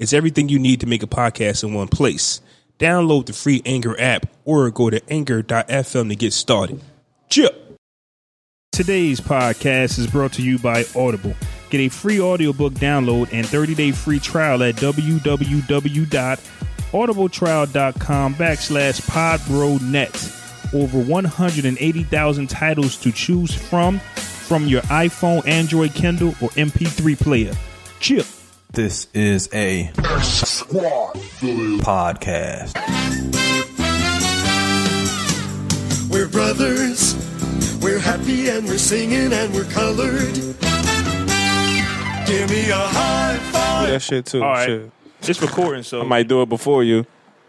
It's everything you need to make a podcast in one place. Download the free Anchor app or go to anchor.fm to get started. Chip. Today's podcast is brought to you by Audible. Get a free audiobook download and 30-day free trial at www.audibletrial.com backslash podbronet. Over 180,000 titles to choose from from your iPhone, Android, Kindle, or MP3 player. Chip. This is a podcast. We're brothers. We're happy and we're singing and we're colored. Give me a high five. that shit too. All right. Shit. It's recording, so I might do it before you.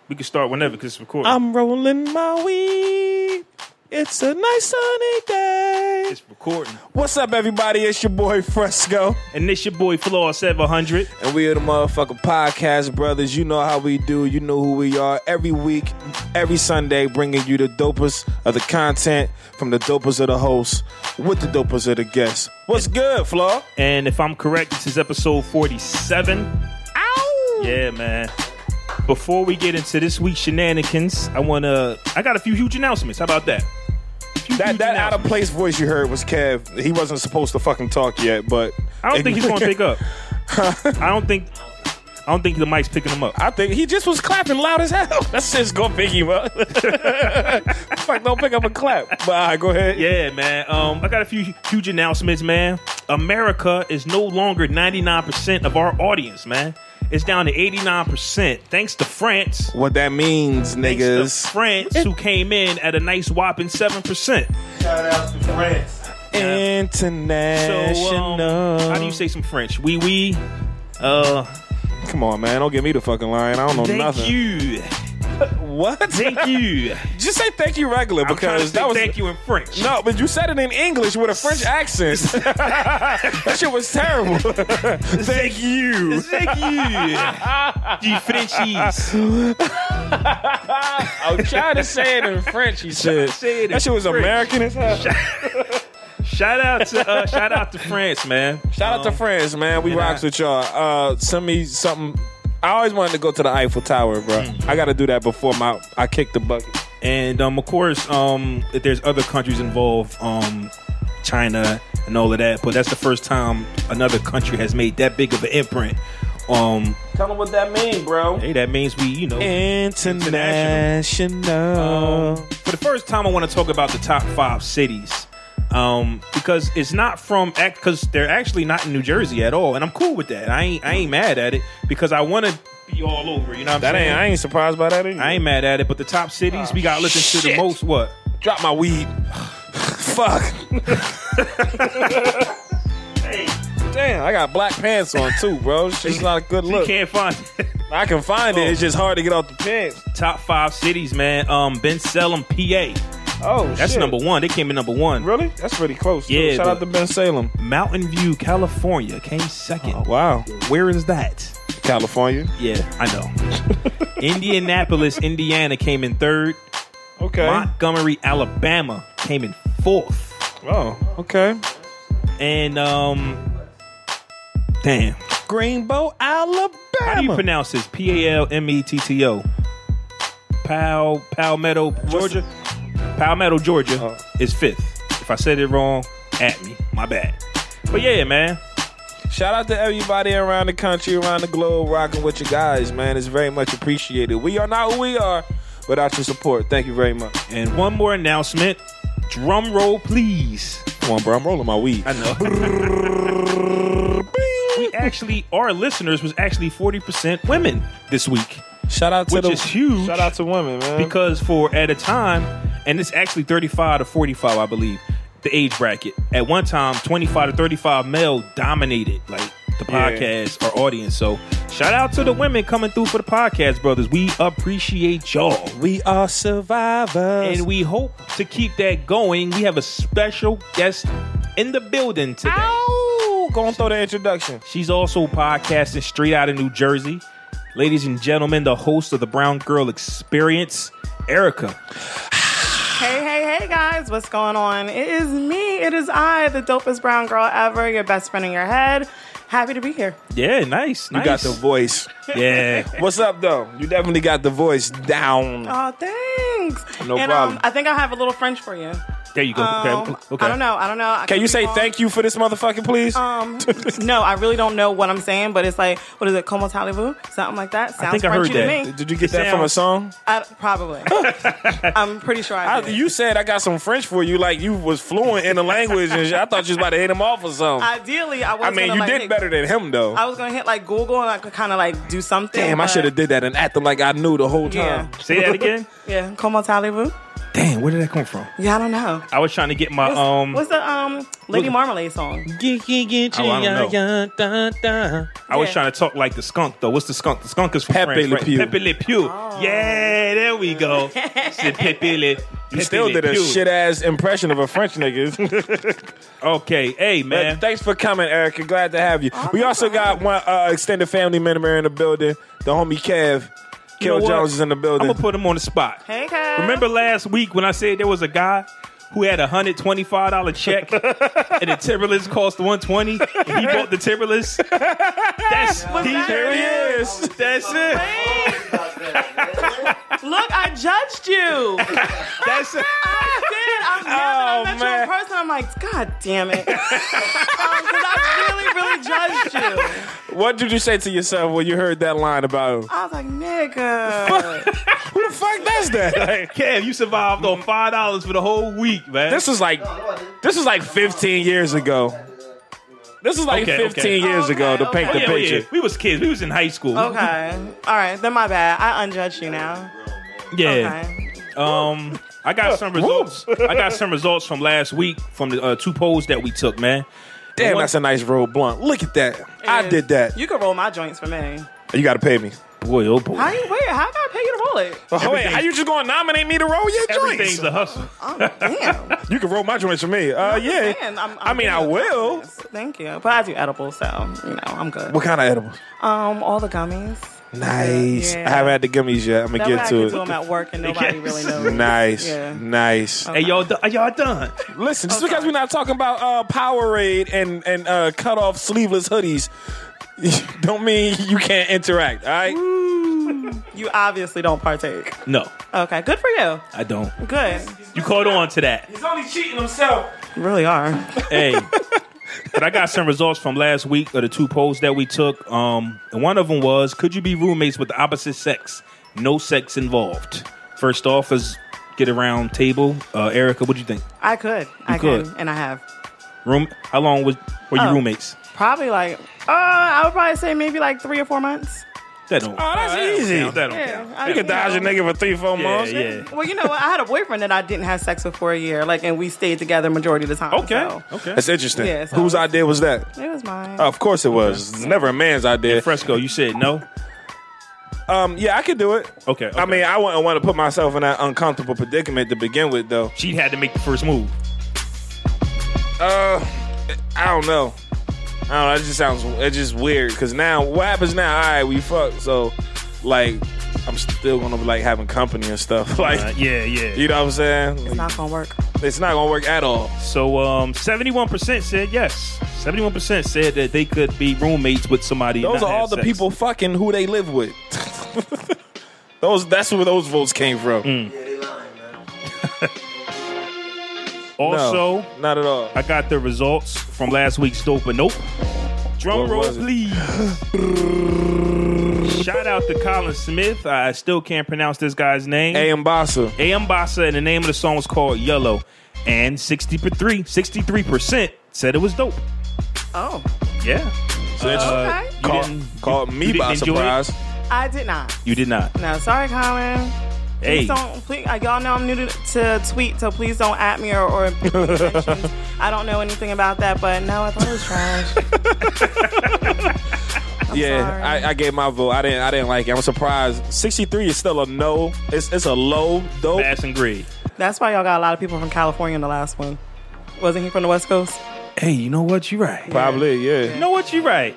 we can start whenever because it's recording. I'm rolling my weed. It's a nice sunny day. it's recording. What's up, everybody? It's your boy Fresco, And this your boy Flaw 700. and we are the motherfucking podcast brothers. You know how we do. You know who we are. Every week, every Sunday, bringing you the dopest of the content from the dopest of the hosts with the dopest of the guests. What's good, Flaw? And if I'm correct, this is episode 47. Ow! Yeah, man. Before we get into this week's shenanigans, I want to. I got a few huge announcements. How about that? Few That that out of place voice you heard was Kev. He wasn't supposed to fucking talk yet, but I don't think he's going to pick up. I don't think. I don't think the mic's picking him up. I think he just was clapping loud as hell. That shit's gonna pick him up. Fuck, don't pick up a clap. But all right, go ahead. Yeah, man. Um, I got a few huge announcements, man. America is no longer 99% of our audience, man. It's down to 89%. Thanks to France. What that means, Thanks to niggas. France, who came in at a nice whopping 7%. Shout out to France. International. So, um, how do you say some French? Oui, oui. Uh, Come on, man. Don't give me the fucking line. I don't know thank nothing. you. What? Thank you. Just say thank you regular because that was thank you in French. No, but you said it in English with a French accent. that shit was terrible. thank you. Thank you. you Frenchies. I'm trying to say it in French. He said say it in that shit was French. American as hell. Shout out to uh, shout out to France, man. Shout out to Um, France, man. We rocks I- with y'all. Uh, send me something. I always wanted to go to the Eiffel Tower, bro. Mm. I got to do that before my I kick the bucket. And um, of course, um, if there's other countries involved, um, China and all of that. But that's the first time another country has made that big of an imprint. Um, Tell them what that means, bro. hey, that means we, you know, International. Um, for the first time, I want to talk about the top five cities. Um, because it's not from act because they're actually not in New Jersey at all, and I'm cool with that. I ain't I ain't mad at it because I want to be all over. You know what I'm that saying? ain't. I ain't surprised by that. Either. I ain't mad at it, but the top cities we got to listen to the most. What? drop my weed. Fuck. Hey, Damn, I got black pants on too, bro. It's just not a good look. you can't find it. I can find it. Oh. It's just hard to get off the pants. top five cities, man. Um, Bensalem, PA. Oh, That's shit. number one. They came in number one. Really? That's pretty close. too. Yeah, Shout out to Bensalem. Mountain View, California came second. Oh, wow. Where is that? California. Yeah, I know. Indianapolis, Indiana came in third. Okay. Montgomery, Alabama came in fourth. Oh, okay. And um damn. Greenbow, Alabama. How do you pronounce this? P A L M E T T O. Pal Palmetto, Georgia. Palmetto, Georgia Oh. is fifth. If I said it wrong, at me. My bad. But yeah, man. Shout out to everybody around the country, around the globe, rocking with you guys, man. It's very much appreciated. We are not who we are without your support. Thank you very much. And one more announcement. Drum roll, please. Come on, bro. I'm rolling my weed. I know. we actually, our listeners was actually 40% women this week. Shout out to Which the is huge. Shout out to women, man. Because for at a time, and it's actually 35 to 45, I believe, the age bracket. At one time, 25 to 35 male dominated like the Yeah. podcast or audience. So Shout out to the women coming through for the podcast, brothers. We appreciate y'all. We are survivors. And we hope to keep that going. We have a special guest in the building today. Ow! Go and throw the introduction. She's also podcasting straight out of New Jersey. Ladies and gentlemen, the host of the Brown Girl Experience, Erica. Hey, hey, hey, guys, what's going on? It is me. It is I, the dopest brown girl ever, your best friend in your head. Happy to be here. Yeah, nice. You got the voice. Yeah. What's up, though? You definitely got the voice down. Oh, thanks. No and, problem. Um, I think I have a little French for you. There you go. Um, okay. okay. I don't know. I don't know. I Can you say wrong. thank you for this motherfucker, please? Um, no, I really don't know what I'm saying, but it's like, what is it, Como Talibou? Something like that. Sounds think I heard that. to me. Did you get it that from a song? I, probably. I'm pretty sure I I, you said I got some French for you, like you was fluent in the language, and. I thought you was about to hit him off or something. Ideally, I was I mean, gonna, you like, did hit- better than him, though. I was going to hit like Google and I could kind of like do something. Damn, I should have did that and acted like I knew the whole time. Yeah. Say that again. Yeah, Como Talibou. Damn, where did that come from? Yeah, I don't know. I was trying to get my What's, um. what's the um Lady look- Marmalade song? Oh, I don't know. I was trying to talk like the skunk though. What's the skunk? The skunk is from Pepe France, Le right? Pew. Pepe Le Pew. Yeah, there we go. C'est Pepe Le. You Pepe still Le did a Pew. shit ass impression of a French nigga. Okay, hey man. But thanks for coming, Erica. Glad to have you. we also got one uh, extended family member in the building. The homie Kev. You know Jones is in the building. I'm gonna put him on the spot. Hey, Kev. Remember last week when I said there was a guy who had a hundred twenty five dollar check and the Timberlands cost one twenty and he bought the Timberlands? That's Was he, that there he it? is. That's it. Look, I judged you. That's it. I did. I'm yeah, Oh, I met man. you in person. I'm like, God damn it. Because I really, really judged you. what did you say to yourself when you heard that line about him? I was like, nigga. Who the fuck does that? Like, Kev, you survived on five dollars for the whole week, man. this was like this was like 15 years ago. This was like Okay, 15 okay. years ago to paint the Oh, yeah, picture. yeah. We was kids. We was in high school. Okay. All right. Then my bad. I unjudged you now. Yeah. Okay. Um, I got some results. I got some results from last week from the uh, two polls that we took, man. Damn, One- that's a nice roll blunt. Look at that. I did that. You can roll my joints for me. You got to pay me. Boy, oh boy. How you wait? How can I pay you to roll it? Oh, wait, how you just going to nominate me to roll your Everything's joints? a hustle. Oh, damn. You can roll my joints for me. Uh, yeah. Man, I'm- I'm I mean, I will. Thank you. But I do edibles, so, you know, I'm good. What kind of edibles? Um, all the gummies. Nice. Yeah. I haven't had the gummies yet. I'm gonna That way I get can to do it. them at work and nobody really knows. Nice, Yeah. nice. Hey, y'all, are y'all done? Listen, just Oh, because we're not talking about uh, Powerade and and uh, cut off sleeveless hoodies, don't mean you can't interact. All right. You obviously don't partake. No, Okay, good for you. I don't. Good. You caught on to that. He's only cheating himself. You really are. Hey, but I got some results from last week of the two polls that we took. Um, and one of them was: Could you be roommates with the opposite sex? No sex involved. First off, is get around table. Uh, Erica, what do you think? I could. I could. can, and I have. Room? How long was were you Oh. roommates? Probably like, uh, I would probably say maybe like three or four months. That don't. Oh, that's that don't easy. count, That don't Yeah, count. I- You can dodge a nigga for three, four Yeah, months. yeah. Well, you know what? I had a boyfriend that I didn't have sex with for a year, like, and we stayed together majority of the time. Okay. so Okay. That's interesting. Yeah, so- Whose idea was that? it was mine. Of course it was. It's never a man's idea. Fresco, you said no. Um, yeah, I could do it. Okay, okay. I mean, I wouldn't want to put myself in that uncomfortable predicament to begin with, though. She had to make the first move. Uh, I don't know. I don't know. It just sounds. It's just weird. Cause now, what happens now? All right, we fuck. So, like, I'm still gonna be like having company and stuff. Like, Uh, yeah, yeah. you know what I'm saying? it's not gonna work. It's not gonna work at all. So, um, seventy-one percent said yes. Seventy-one percent said that they could be roommates with somebody. Those are all the sex. people fucking who they live with. those. That's where those votes came from. Mm. Also, no, not at all. I got the results from last week's dope and nope. Drum What roll, please. Shout out to Colin Smith. I still can't pronounce this guy's name. A. Mbassa. A.M. Bassa, and the name of the song was called Yellow. And 63, 63% said it was dope. Oh, Yeah. So it's uh, okay. You caught, didn't- caught me didn't by enjoy it? surprise. I did not. You did not. No, sorry, Colin. Hey. Please don't. Please, uh, y'all know I'm new to, to tweet, so please don't at me or. or. I don't know anything about that, but no, I thought it was trash. I'm yeah. I, I gave my vote. I didn't. I didn't like it. I'm surprised. 63 is still a no. It's it's a low dope. Pass and grade. That's why y'all got a lot of people from California in the last one. Wasn't he from the West Coast? Hey, you know what? You're right. Probably, yeah. You know what? You're right.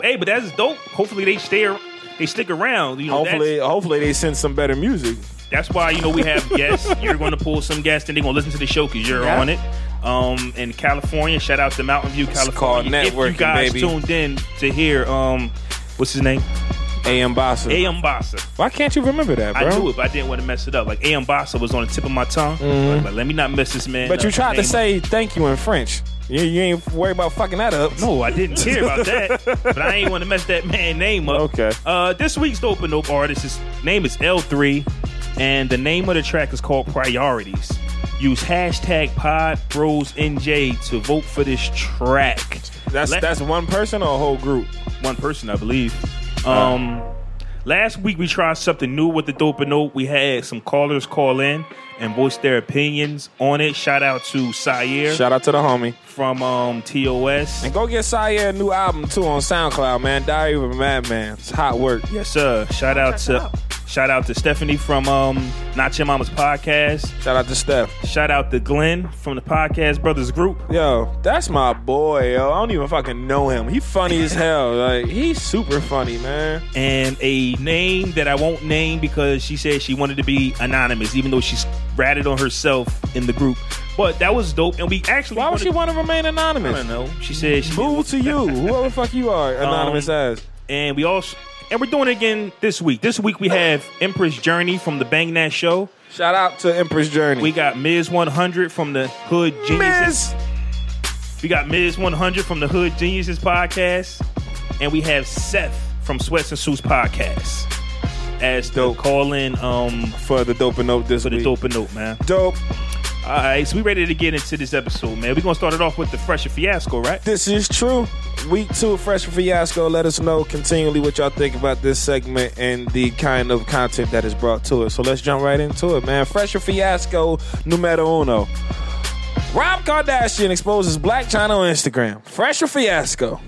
Hey, but that's dope. Hopefully they stay. ar- They stick around. You know, Hopefully, hopefully they send some better music. That's, why you know we have guests. You're going to pull some guests, and they're going to listen to the show because you're Yeah. on it. Um, in California, shout out to Mountain View, called California. if you guys baby. tuned in to hear, um, what's his name? A.M. Bossa. A.M. Bossa. Why can't you remember that, bro? I knew it, but I didn't want to mess it up. Like A.M. Bossa was on the tip of my tongue. Like, like, let me not mess this man. Mm-hmm. But you tried to say thank you in French. You, you ain't worried about fucking that up. No, I didn't care about that. but I ain't want to mess that man name up. Okay. Uh, this week's Dope and Dope artist, his name is L3, and the name of the track is called Priorities. Use hashtag Pod Bros NJ to vote for this track. That's Let- that's one person or a whole group. one person, I believe. Um, last week we tried something new with the Dope and Dope. We had some callers call in and voice their opinions on it. Shout out to Sire Shout out to the homie. from um, TOS. And go get Sire a new album too on SoundCloud, man. Diary of a Madman. It's hot work. Yes, sir. Shout out to shout out to Stephanie from um, Not Your Mama's podcast. Shout out to Steph. Shout out to Glenn from the Podcast Brothers Group. Yo, that's my boy, yo. I don't even fucking know him. He funny as hell. Like he's super funny, man. And a name that I won't name because she said she wanted to be anonymous, even though she's ratted on herself in the group. But that was dope, and we actually Why would she want to remain anonymous? I don't know. She said she Boo to you, whoever the fuck you are, anonymous Um, as. and we also and we're doing it again this week. This week we have Empress Journey from the Bang That Show. Shout out to Empress Journey. We got Ms. 100 from the Hood Geniuses. Miz. We got Ms. 100 from the Hood Geniuses podcast, and we have Seth from Sweats and Suits podcast as the Dope. call in um for the dope and note this for the week. dope and note, man. Dope. All right, so we ready to get into this episode, man. We're gonna start it off with the Fresh Fiasco, right? This is true. Week two of Fresh Fiasco. Let us know continually what y'all think about this segment and the kind of content that is brought to it. So let's jump right into it, man. Fresh Fiasco numero uno. Rob Kardashian exposes Blac Chyna on Instagram. Fresh Fiasco.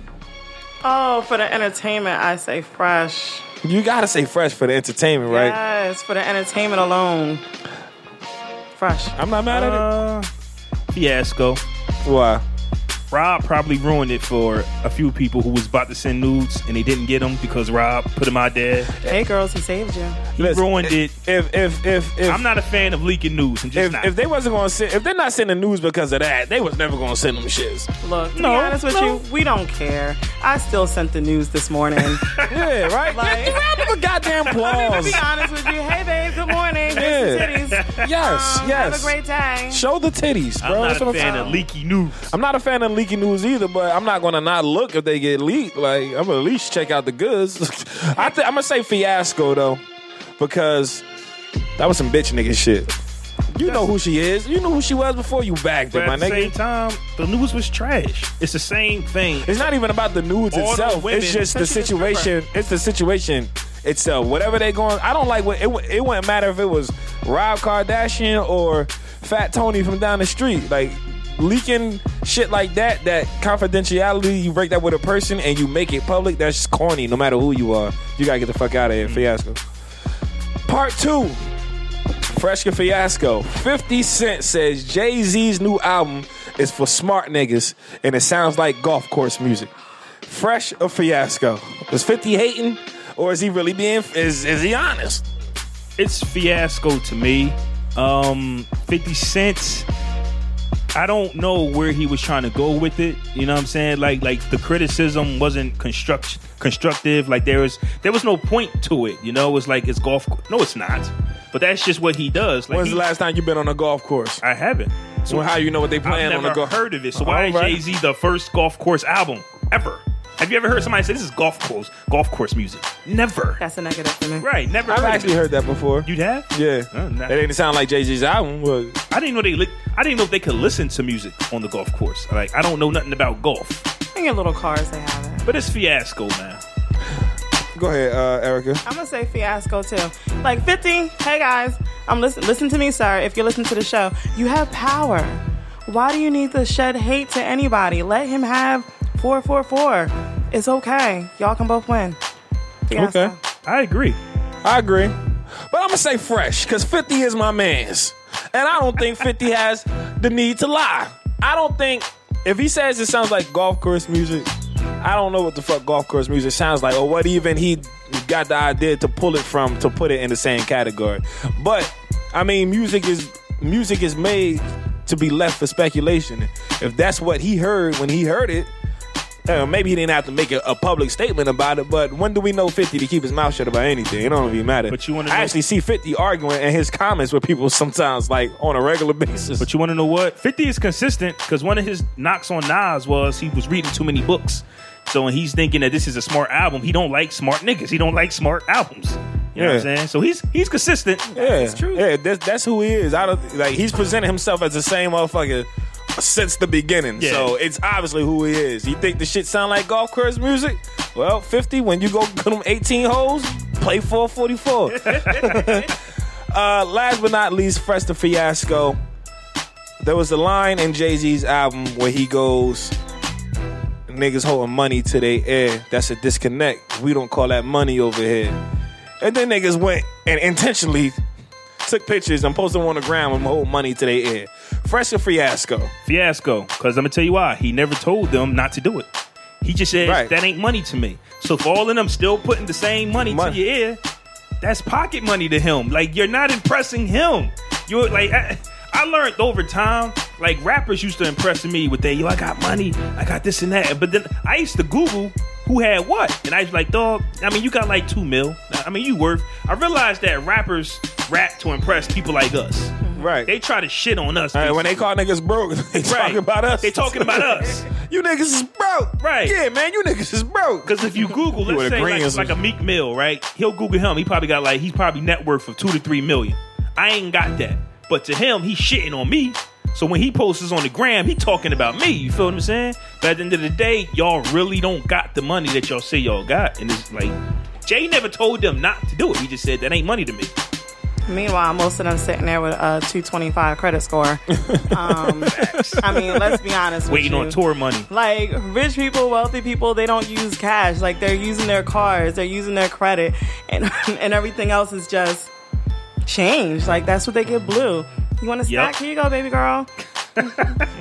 Oh, for the entertainment, I say fresh. You gotta say fresh for the entertainment, right? Yes, for the entertainment alone. Fresh. I'm not mad at it. Uh, fiasco. it. Why? Rob probably ruined it for a few people who was about to send nudes and they didn't get them because Rob put them out there. Hey, girls, he saved you. He Listen, ruined it. If if if if I'm not a fan of leaking news. I'm just if, not. if they wasn't gonna send if they're not sending news because of that, they was never gonna send them shits. Look, to No, be honest with no. you, we don't care. I still sent the news this morning. Yeah, right? Like- Get round of a goddamn I mean, to be honest with you, hey Yes, Um, yes. Have a great day. Show the titties, bro. I'm not That's a what I'm fan saying. of leaky news. I'm not a fan of leaky news either, but I'm not gonna not look if they get leaked. Like I'm gonna at least check out the goods. I th- I'm gonna say fiasco though, because that was some bitch nigga shit. You know who she is. You knew who she was before you bagged But it, my at the same nigga. time, the news was trash. It's the same thing. It's not even about the nudes All the itself. women- it's just the Especially this situation. It's the situation itself. Uh, whatever they going, I don't like what it. It wouldn't matter if it was Rob Kardashian or Fat Tony from down the street. Like leaking shit like that. That confidentiality. You break that with a person and you make it public. That's just corny. No matter who you are, you gotta get the fuck out of here. Mm. Fiasco. Part two. Fresca Fiasco. 50 Cent says Jay Z's new album is for smart niggas and it sounds like golf course music. Fresh or Fiasco? Is 50 hating or is he really being, is, is he honest? It's fiasco to me. Um, 50 Cent. I don't know where he was trying to go with it. You know what I'm saying? Like like the criticism wasn't construct constructive. Like there was there was no point to it. You know, it was like it's golf. No, it's not. But that's just what he does. Like When's he- the last time you've been on a golf course? I haven't. So how you know what they I've playing on never a golf? heard of it. So why is Jay Z the first golf course album ever? Have you ever heard somebody say this is golf course golf course music? Never. That's a negative for me. right. Never. I've heard actually it. heard that before. You'd have? Yeah, Uh, nah. it didn't sound like Jay Z's album. But I didn't know they. Li- I didn't know if they could listen to music on the golf course. Like I don't know nothing about golf, I think in little cars they have it. but it's fiasco, man. go ahead, uh, Erica. I'm gonna say fiasco too. Like 50. Hey guys, I'm listen. Listen to me, sir. If you listen to the show, you have power. Why do you need to shed hate to anybody? Let him have 444. it's okay. Y'all can both win. Fiasco. Okay. I agree. I agree. But I'm gonna say fresh, because 50 is my man's. And I don't think 50 has the need to lie. I don't think if he says it sounds like golf course music, I don't know what the fuck golf course music sounds like, or what even he got the idea to pull it from to put it in the same category. But I mean, music is music is made to be left for speculation. If that's what he heard when he heard it, uh, maybe he didn't have to make a, a public statement about it, but when do we know 50 to keep his mouth shut about anything? It don't even matter. But you wanna I know- actually see 50 arguing in his comments with people sometimes, like on a regular basis. But you want to know what? 50 is consistent because one of his knocks on Nas was he was reading too many books. So when he's thinking that this is a smart album, he don't like smart niggas. He don't like smart albums. You know what I'm saying? So he's he's consistent. yeah, that's true. Yeah, that's, that's who he is. I don't like he's presented himself as the same motherfucker since the beginning. Yeah. So it's obviously who he is. You think the shit sound like golf course music? Well, 50, when you go get them 18 holes, play 444. uh, last but not least, Fresh the Fiasco. There was a line in Jay Z's album where he goes, Niggas holding money to their ear. That's a disconnect. We don't call that money over here. And then niggas went and intentionally took pictures and posted them on the ground with my whole money to their ear. Fresh or fiasco. Fiasco. Because I'm going to tell you why. He never told them not to do it. He just said, Right. that ain't money to me. So for all of them still putting the same money, Money. to your ear, that's pocket money to him. Like, you're not impressing him. You're like, I, I learned over time, like, rappers used to impress me with their, yo, I got money, I got this and that. But then I used to Google who had what. And I was like, dog, I mean, you got like two mil. I mean, you worth. I realized that rappers rap to impress people like us. Right. They try to shit on us. Right, when they call niggas broke, they talking about us. They talking about us. you niggas is broke. Right. Yeah, man, you niggas is broke. Because if you Google, let's say like, like a Meek Mill, right? He'll Google him. He probably got like he's probably net worth of two to three million. I ain't got that, but to him, he's shitting on me. So when he posts on the gram, he talking about me. You feel what I'm saying? But at the end of the day, y'all really don't got the money that y'all say y'all got, and it's like Jay never told them not to do it. He just said that ain't money to me. Meanwhile, most of them sitting there with a 225 credit score. Um, I mean, let's be honest. Waiting with on you. tour money. Like rich people, wealthy people, they don't use cash. Like they're using their cards, they're using their credit, and and everything else is just change. Like that's what they get blue. You want a Yep. snack? Here you go, baby girl.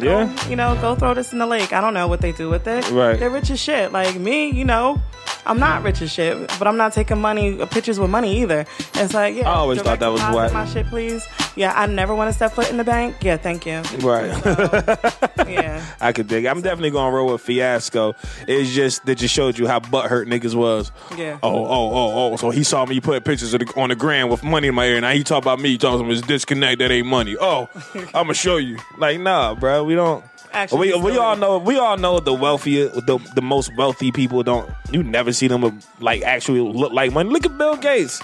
Yeah. You know, go throw this in the lake. I don't know what they do with it. Right. They're rich as shit. Like me, you know, I'm not rich as shit, but I'm not taking money uh, pictures with money either. It's like, yeah. I always thought that was whack. My shit, please. Yeah, I never want to step foot in the bank. Yeah, thank you. Right. Yeah. I could dig. it. I'm definitely gonna roll with fiasco. It's just that just showed you how butthurt niggas was. Yeah. Oh, oh, oh, oh. So he saw me put pictures of the, on the gram with money in my ear. Now he talk about me. He talking about his disconnect. That ain't money. Oh, I'm gonna show you. Like, nah, bro. We don't. Actually, we, we all know we all know the wealthier the the most wealthy people don't you never see them like actually look like money. Look at Bill Gates.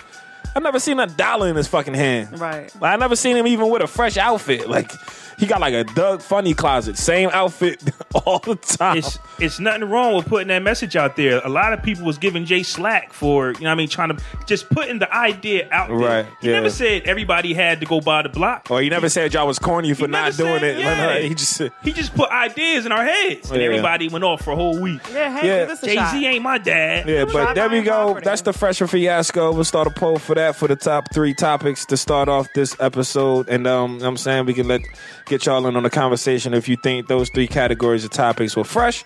I never seen a dollar in his fucking hand. Right. I never seen him even with a fresh outfit. Like he got like a Doug Funnie closet, same outfit all the time. it's it's nothing wrong with putting that message out there. A lot of people was giving Jay slack for you know what I mean trying to just putting the idea out there. Right, He yeah. never said everybody had to go by the block. or he never said y'all was corny for not doing said- it. yeah. He just said, He just put ideas in our heads, and Yeah. everybody went off for a whole week. Yeah, hey, Yeah. give this a Jay. Z ain't my dad. Yeah, but there we go. That's the fresher fiasco. We'll start a poll for that for the top three topics to start off this episode. And um, I'm saying we can let get y'all in on the conversation if you think those three categories of topics were fresh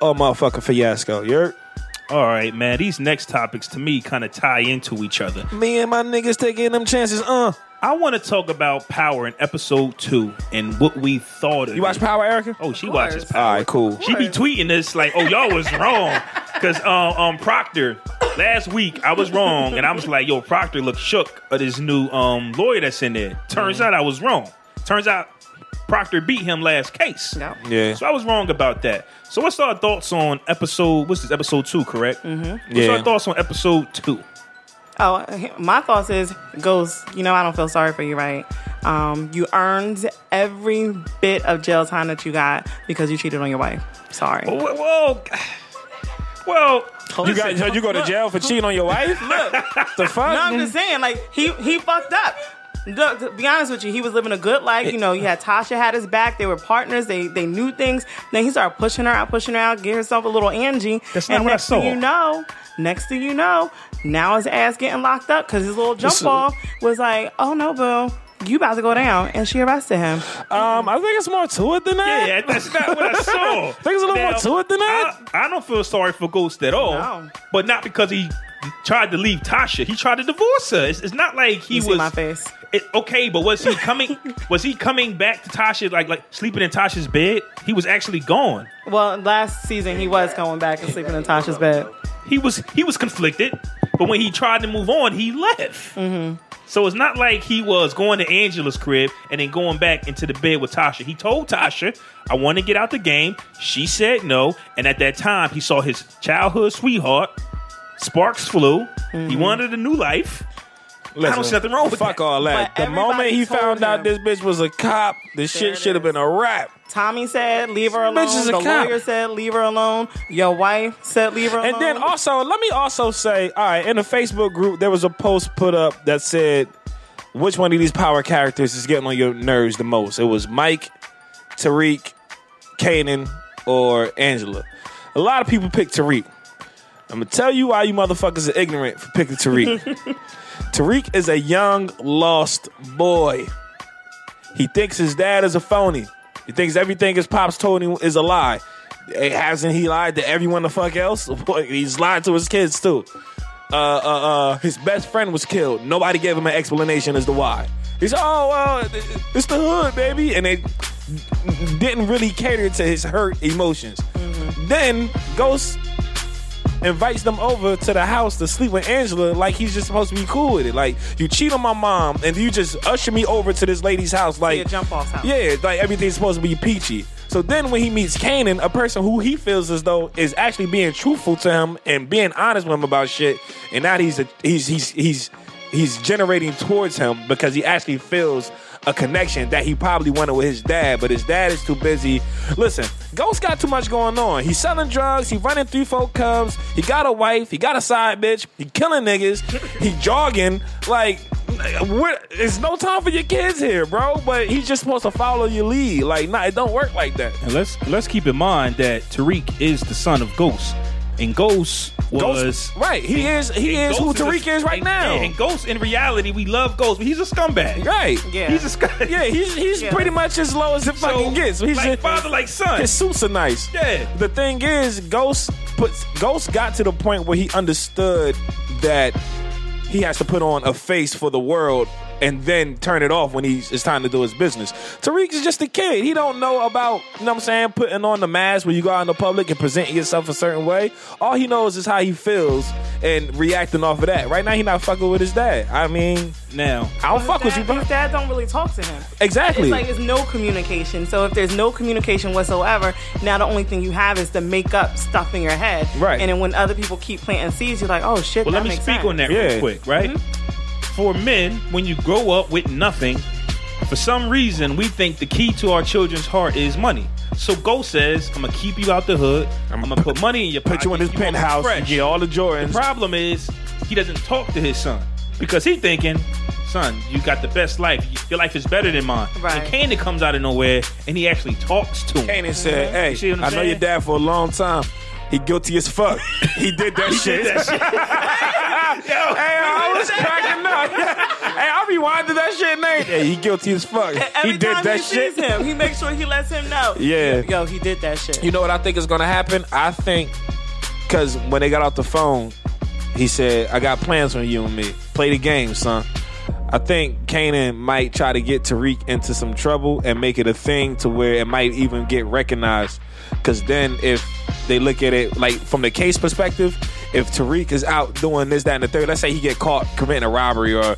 or motherfucking fiasco. You're All right, man. These next topics to me kind of tie into each other. me and my niggas taking them chances. Uh, I want to talk about Power in episode two and what we thought of you watch it. Power, Erica? Oh, she watches. Power. All right, cool. She be tweeting this like, "Oh, y'all was wrong," because um, um, Proctor last week I was wrong, and I was like, "Yo, Proctor looked shook of this new um lawyer that's in there." Turns out I was wrong. Turns out Proctor beat him last case. No. Yeah, So I was wrong about that. So what's our thoughts on episode? What's this? Episode two, correct? Mm-hmm. What's Yeah. our thoughts on episode two? Oh, my thoughts is goes. You know, I don't feel sorry for you, right? Um, you earned every bit of jail time that you got because you cheated on your wife. Sorry. Well, well, well you got you go to jail for cheating on your wife? Look, the fuck? No, I'm just saying, like he he fucked up. No, to be honest with you, he was living a good life. You know, he had Tasha had his back. They were partners. They they knew things. Then he started pushing her out, pushing her out, get herself a little Angie. That's not and what I next thing saw. you know, next thing you know, now his ass getting locked up because his little jump Listen. off was like, oh no, boo, you about to go down, and she arrested him. Um, I think it's more to it than that. Yeah, that's not what I saw. I think there's a little more to it than that. I, I don't feel sorry for Ghost at all. No. But not because he tried to leave Tasha. He tried to divorce her. It's, it's not like he You see was my face. It, okay, but was he coming? was he coming back to Tasha like like sleeping in Tasha's bed? He was actually gone. Well, last season he was going back and sleeping in Tasha's bed. He was he was conflicted, but when he tried to move on, he left. Mm-hmm. So it's not like he was going to Angela's crib and then going back into the bed with Tasha. He told Tasha, "I want to get out the game." She said no, and at that time, he saw his childhood sweetheart. Sparks flew. Mm-hmm. He wanted a new life. I don't see nothing wrong with Fuck that. all that. But the moment he told found out this bitch was a cop, this There shit should have been a wrap. Tommy said, "Leave her alone." Bitch is a the cop. lawyer said, "Leave her alone." Your wife said, "Leave her alone." And then also, let me also say, all right, in the Facebook group, there was a post put up that said, which one of these power characters is getting on your nerves the most? It was Mike, Tariq, Kanan, or Angela. A lot of people picked Tariq. I'm gonna tell you why you motherfuckers are ignorant for picking Tariq. Tariq is a young, lost boy. He thinks his dad is a phony. He thinks everything his pops told him is a lie. Eh, Hasn't he lied to everyone the fuck else? Boy, He's lied to his kids too. Uh, uh, uh, his best friend was killed. Nobody gave him an explanation as to why. He said, "Oh well, it's the hood, baby," and they didn't really cater to his hurt emotions. Then Ghost invites them over to the house to sleep with Angela like he's just supposed to be cool with it. Like you cheat on my mom and you just usher me over to this lady's house like Yeah, jump off house. Yeah, like everything's supposed to be peachy. So then when he meets Kanan, a person who he feels as though is actually being truthful to him and being honest with him about shit, and now he's a, he's he's he's he's generating towards him because he actually feels a connection that he probably wanted with his dad, but his dad is too busy. Listen, Ghost got too much going on. He's selling drugs, he running three folk cubs, he got a wife, he got a side bitch, he killing niggas, he jogging. Like, what? It's no time for your kids here, bro. But he's just supposed to follow your lead. Like, nah, it don't work like that. And let's let's keep in mind that Tariq is the son of Ghost, and Ghost was Ghost, right? He is. He is who Ghost a- Tariq is right and- now. And, and Ghost, in reality, we love Ghost, but he's a scumbag. right? Yeah. He's a scumbag. Yeah, he's he's Yeah. pretty much as low as it fucking gets. He's like just- father, like son. His suits are nice. Yeah. The thing is, Ghost puts Ghost got to the point where he understood that he has to put on a face for the world and then turn it off when he's it's time to do his business. Tariq is just a kid. He don't know about, you know what I'm saying, putting on the mask when you go out in the public and presenting yourself a certain way. All he knows is how he feels and reacting off of that. Right now he not fucking with his dad. I mean, now, I don't His fuck with you, bro. His dad don't really talk to him. Exactly. It's like it's no communication. So if there's no communication whatsoever, now the only thing you have is to make up stuff in your head. Right. And then when other people keep planting seeds, you're like, oh shit. well, that let me makes speak sense. on that Yeah. real quick, right? Mm-hmm. For men, when you grow up with nothing, for some reason, we think the key to our children's heart is money. So Go says, "I'm gonna keep you out the hood. I'm, gonna put money in your Put pocket. you in his gonna penthouse, fresh." get all the Jordans. The problem is he doesn't talk to his son because he thinking, son, you got the best life. Your life is better than mine. Right. And Candy comes out of nowhere and he actually talks to him. Kanan said, mm-hmm. "Hey, You see what I'm know your dad for a long time. He guilty as fuck. He did that shit. that shit hey, I was cracking up. hey, I rewinded that shit, name. Hey, he guilty as fuck. Every he did time that he shit. sees him, he makes sure he lets him know. Yeah. Yo, he did that shit. You know what I think is gonna happen? I think because when they got off the phone, he said, "I got plans for you and me. Play the game, son." I think Kanan might try to get Tariq into some trouble and make it a thing to where it might even get recognized. Because then, if they look at it like from the case perspective, if Tariq is out doing this, that, and the third, let's say he get caught committing a robbery or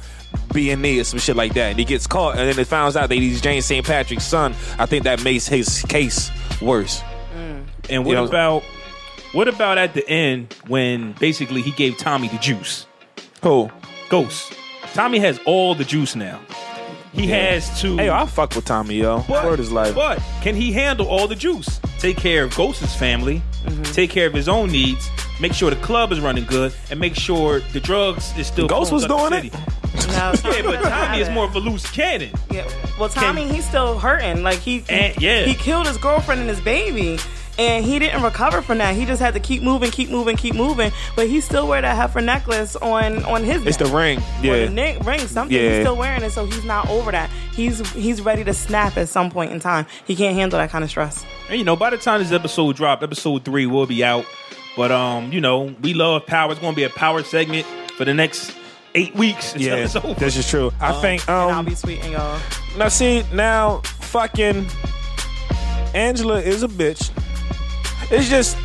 B and E or some shit like that, and he gets caught, and then it finds out that he's James St. Patrick's son. I think that makes his case worse. Mm. And what You know- about what about at the end when basically he gave Tommy the juice? Who? Ghost. Tommy has all the juice now. He has to. Hey, I fuck with Tommy, yo. But, Word is life. but can he handle all the juice? Take care of Ghost's family, Mm-hmm. take care of his own needs, make sure the club is running good, and make sure the drugs is still. Ghost was doing it? city. No, Yeah, Tommy but Tommy is more of a loose cannon. Yeah. Well, Tommy, he's still hurting. Like he, And- yeah. he killed his girlfriend and his baby, and he didn't recover from that. He just had to keep moving, keep moving, keep moving. But he still wear that heifer necklace on on his. It's the neck. ring. Or Yeah. the neck ring, something. Yeah. He's still wearing it, so he's not over that. He's he's ready to snap at some point in time. He can't handle that kind of stress. And you know, by the time this episode drop, episode three will be out. But um, you know, we love power. It's going to be a power segment for the next eight weeks Yeah, this is true. I think and I'll um be sweet and y'all. now see now fucking Angela is a bitch. It's just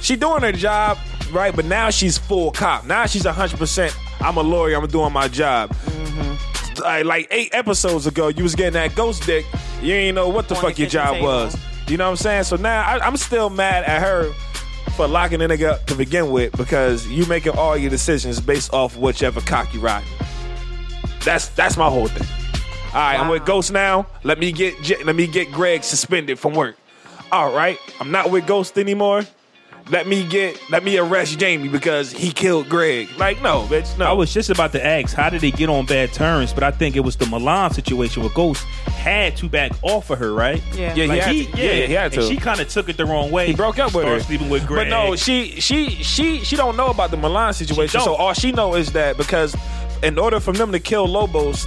she doing her job, right? But now she's full cop. Now she's hundred percent. I'm a lawyer. I'm doing my job. Mm-hmm. Like, like eight episodes ago, you was getting that ghost dick. You ain't know what the fuck your job table. was. You know what I'm saying? So now I, I'm still mad at her for locking the nigga up to begin with because you making all your decisions based off whichever cock you riding. That's that's my whole thing. All right, I'm with Ghost now. Let me get let me get Greg suspended from work. All right, I'm not with Ghost anymore. Let me get let me arrest Jamie because he killed Greg. Like no, bitch, no. I was just about to ask, how did they get on bad terms? But I think it was the Milan situation where Ghost had to back off of her, right? Yeah. Yeah, Like he had he, to. Yeah, he had to. And she kind of took it the wrong way. he broke up with her. sleeping with Greg. But no, she she she she don't know about the Milan situation. So all she know is that because in order for them to kill Lobos,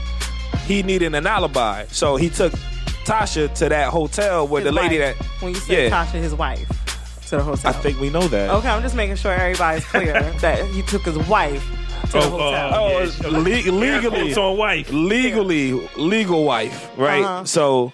he needed an alibi. So he took Tasha to that hotel where His the lady wife. that when you said yeah, Tasha, his wife, to the hotel. I think we know that. Okay, I'm just making sure everybody's clear that he took his wife to the Oh, hotel. Oh, yeah, it's le- legally, it's on wife. legally, legal wife, right? Uh-huh. So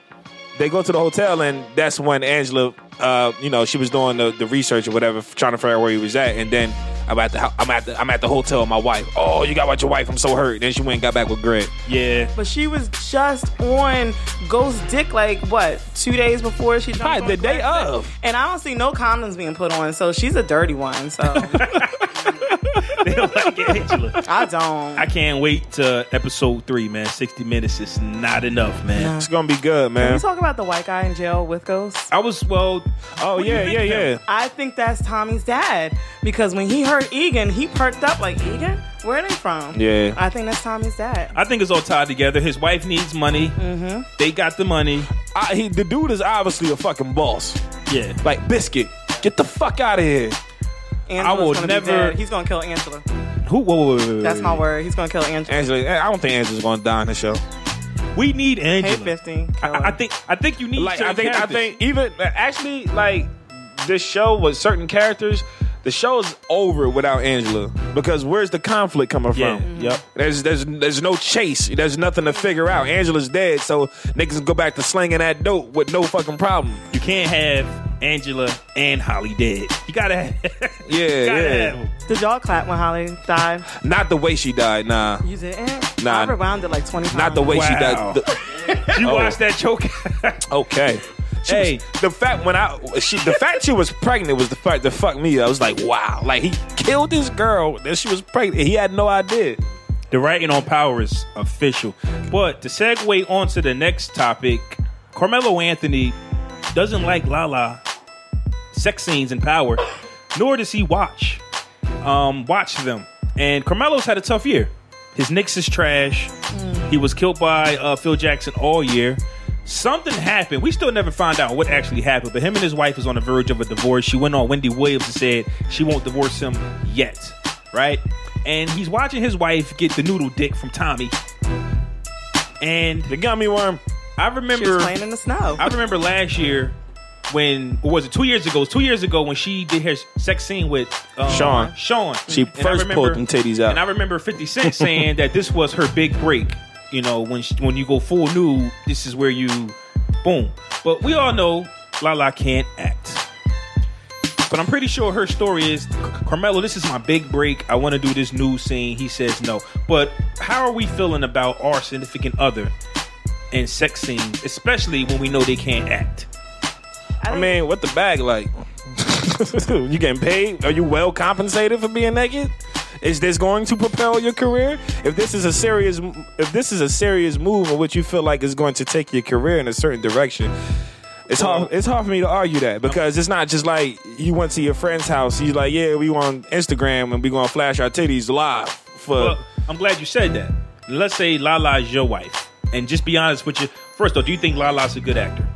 they go to the hotel, and that's when Angela, uh, you know, she was doing the, the research or whatever, trying to figure out where he was at, and then I'm at the I'm at the I'm at the hotel with my wife. Oh, you got with your wife? I'm so hurt. Then she went and got back with Greg. Yeah. But she was just on Ghost Dick like what two days before she jumped Right, on the day of. dick. and I don't see no condoms being put on, so she's a dirty one. So they don't like Angela. I don't. I can't wait to episode three, man. 60 minutes is not enough, man. Nah. It's gonna be good, Can man. we talk about the white guy in jail with Ghost? I was, well, Oh What yeah, yeah, yeah. I think that's Tommy's dad because when he heard Egan, he perked up like Egan. Where are they from? Yeah. I think that's Tommy's dad. I think it's all tied together. His wife needs money. Mm-hmm. They got the money. I, he, the dude is obviously a fucking boss. Yeah. Like biscuit, get the fuck out of here. Angela's will gonna never- Be dead. He's gonna kill Angela. Who? Whoa, whoa, whoa, whoa, That's my word. He's gonna kill Angela. Angela, I don't think Angela's gonna die on the show. We need Angela. Hey, 15. I, I think. I think you need. like I certain think I think even actually like this show with certain characters, the show's over without Angela because where's the conflict coming Yeah. from? Mm-hmm. Yep. There's there's there's no chase. There's nothing to figure out. Angela's dead, so niggas go back to slinging that dope with no fucking problem. You can't have Angela and Holly dead. You gotta have. Yeah, gotta yeah. have 'em. Did y'all clap when Holly died? Not the way she died. Nah, You didn't? Nah. I rewound it like 20 times. not the way she died. The- You Oh. watched that choke. okay. She Hey. was- the fact when I she the fact she was pregnant was the fact that fucked me. I was like, wow, like he killed this girl that she was pregnant. He had no idea. the writing on power is official. But to segue on to the next topic, Carmelo Anthony doesn't like Lala sex scenes and power, nor does he watch um, watch them. And Carmelo's had a tough year. His Knicks is trash. He was killed by uh, Phil Jackson all year. Something happened. We still never found out what actually happened. But him and his wife is on the verge of a divorce. She went on Wendy Williams and said she won't divorce him yet. Right? And he's watching his wife get the noodle dick from Tommy. And The gummy worm. I She remember was playing in the snow. I remember last year when or was it two years ago? It was two years ago when she did her sex scene with um, Sean. Sean. She And first remember- pulled them titties out. And I remember Fifty Cent saying that this was her big break. You know, when she, when you go full nude, this is where you boom. But we all know Lala can't act. But I'm pretty sure her story is Carmelo, this is my big break. I want to do this new scene. He says no. But how are we feeling about our significant other and sex scenes, especially when we know they can't act? I think- mean, what the bag like? you getting paid? Are you well compensated for being naked? Is this going to propel your career? If this is a serious, if this is a serious move in which you feel like is going to take your career in a certain direction, It's hard. It's hard for me to argue that because it's not just like you went to your friend's house. He's like, "Yeah, we on Instagram and we gonna flash our titties live." For Well, I'm glad you said that. Let's say Lala is your wife, and just be honest with you. First though, do you think Lala's a good actor?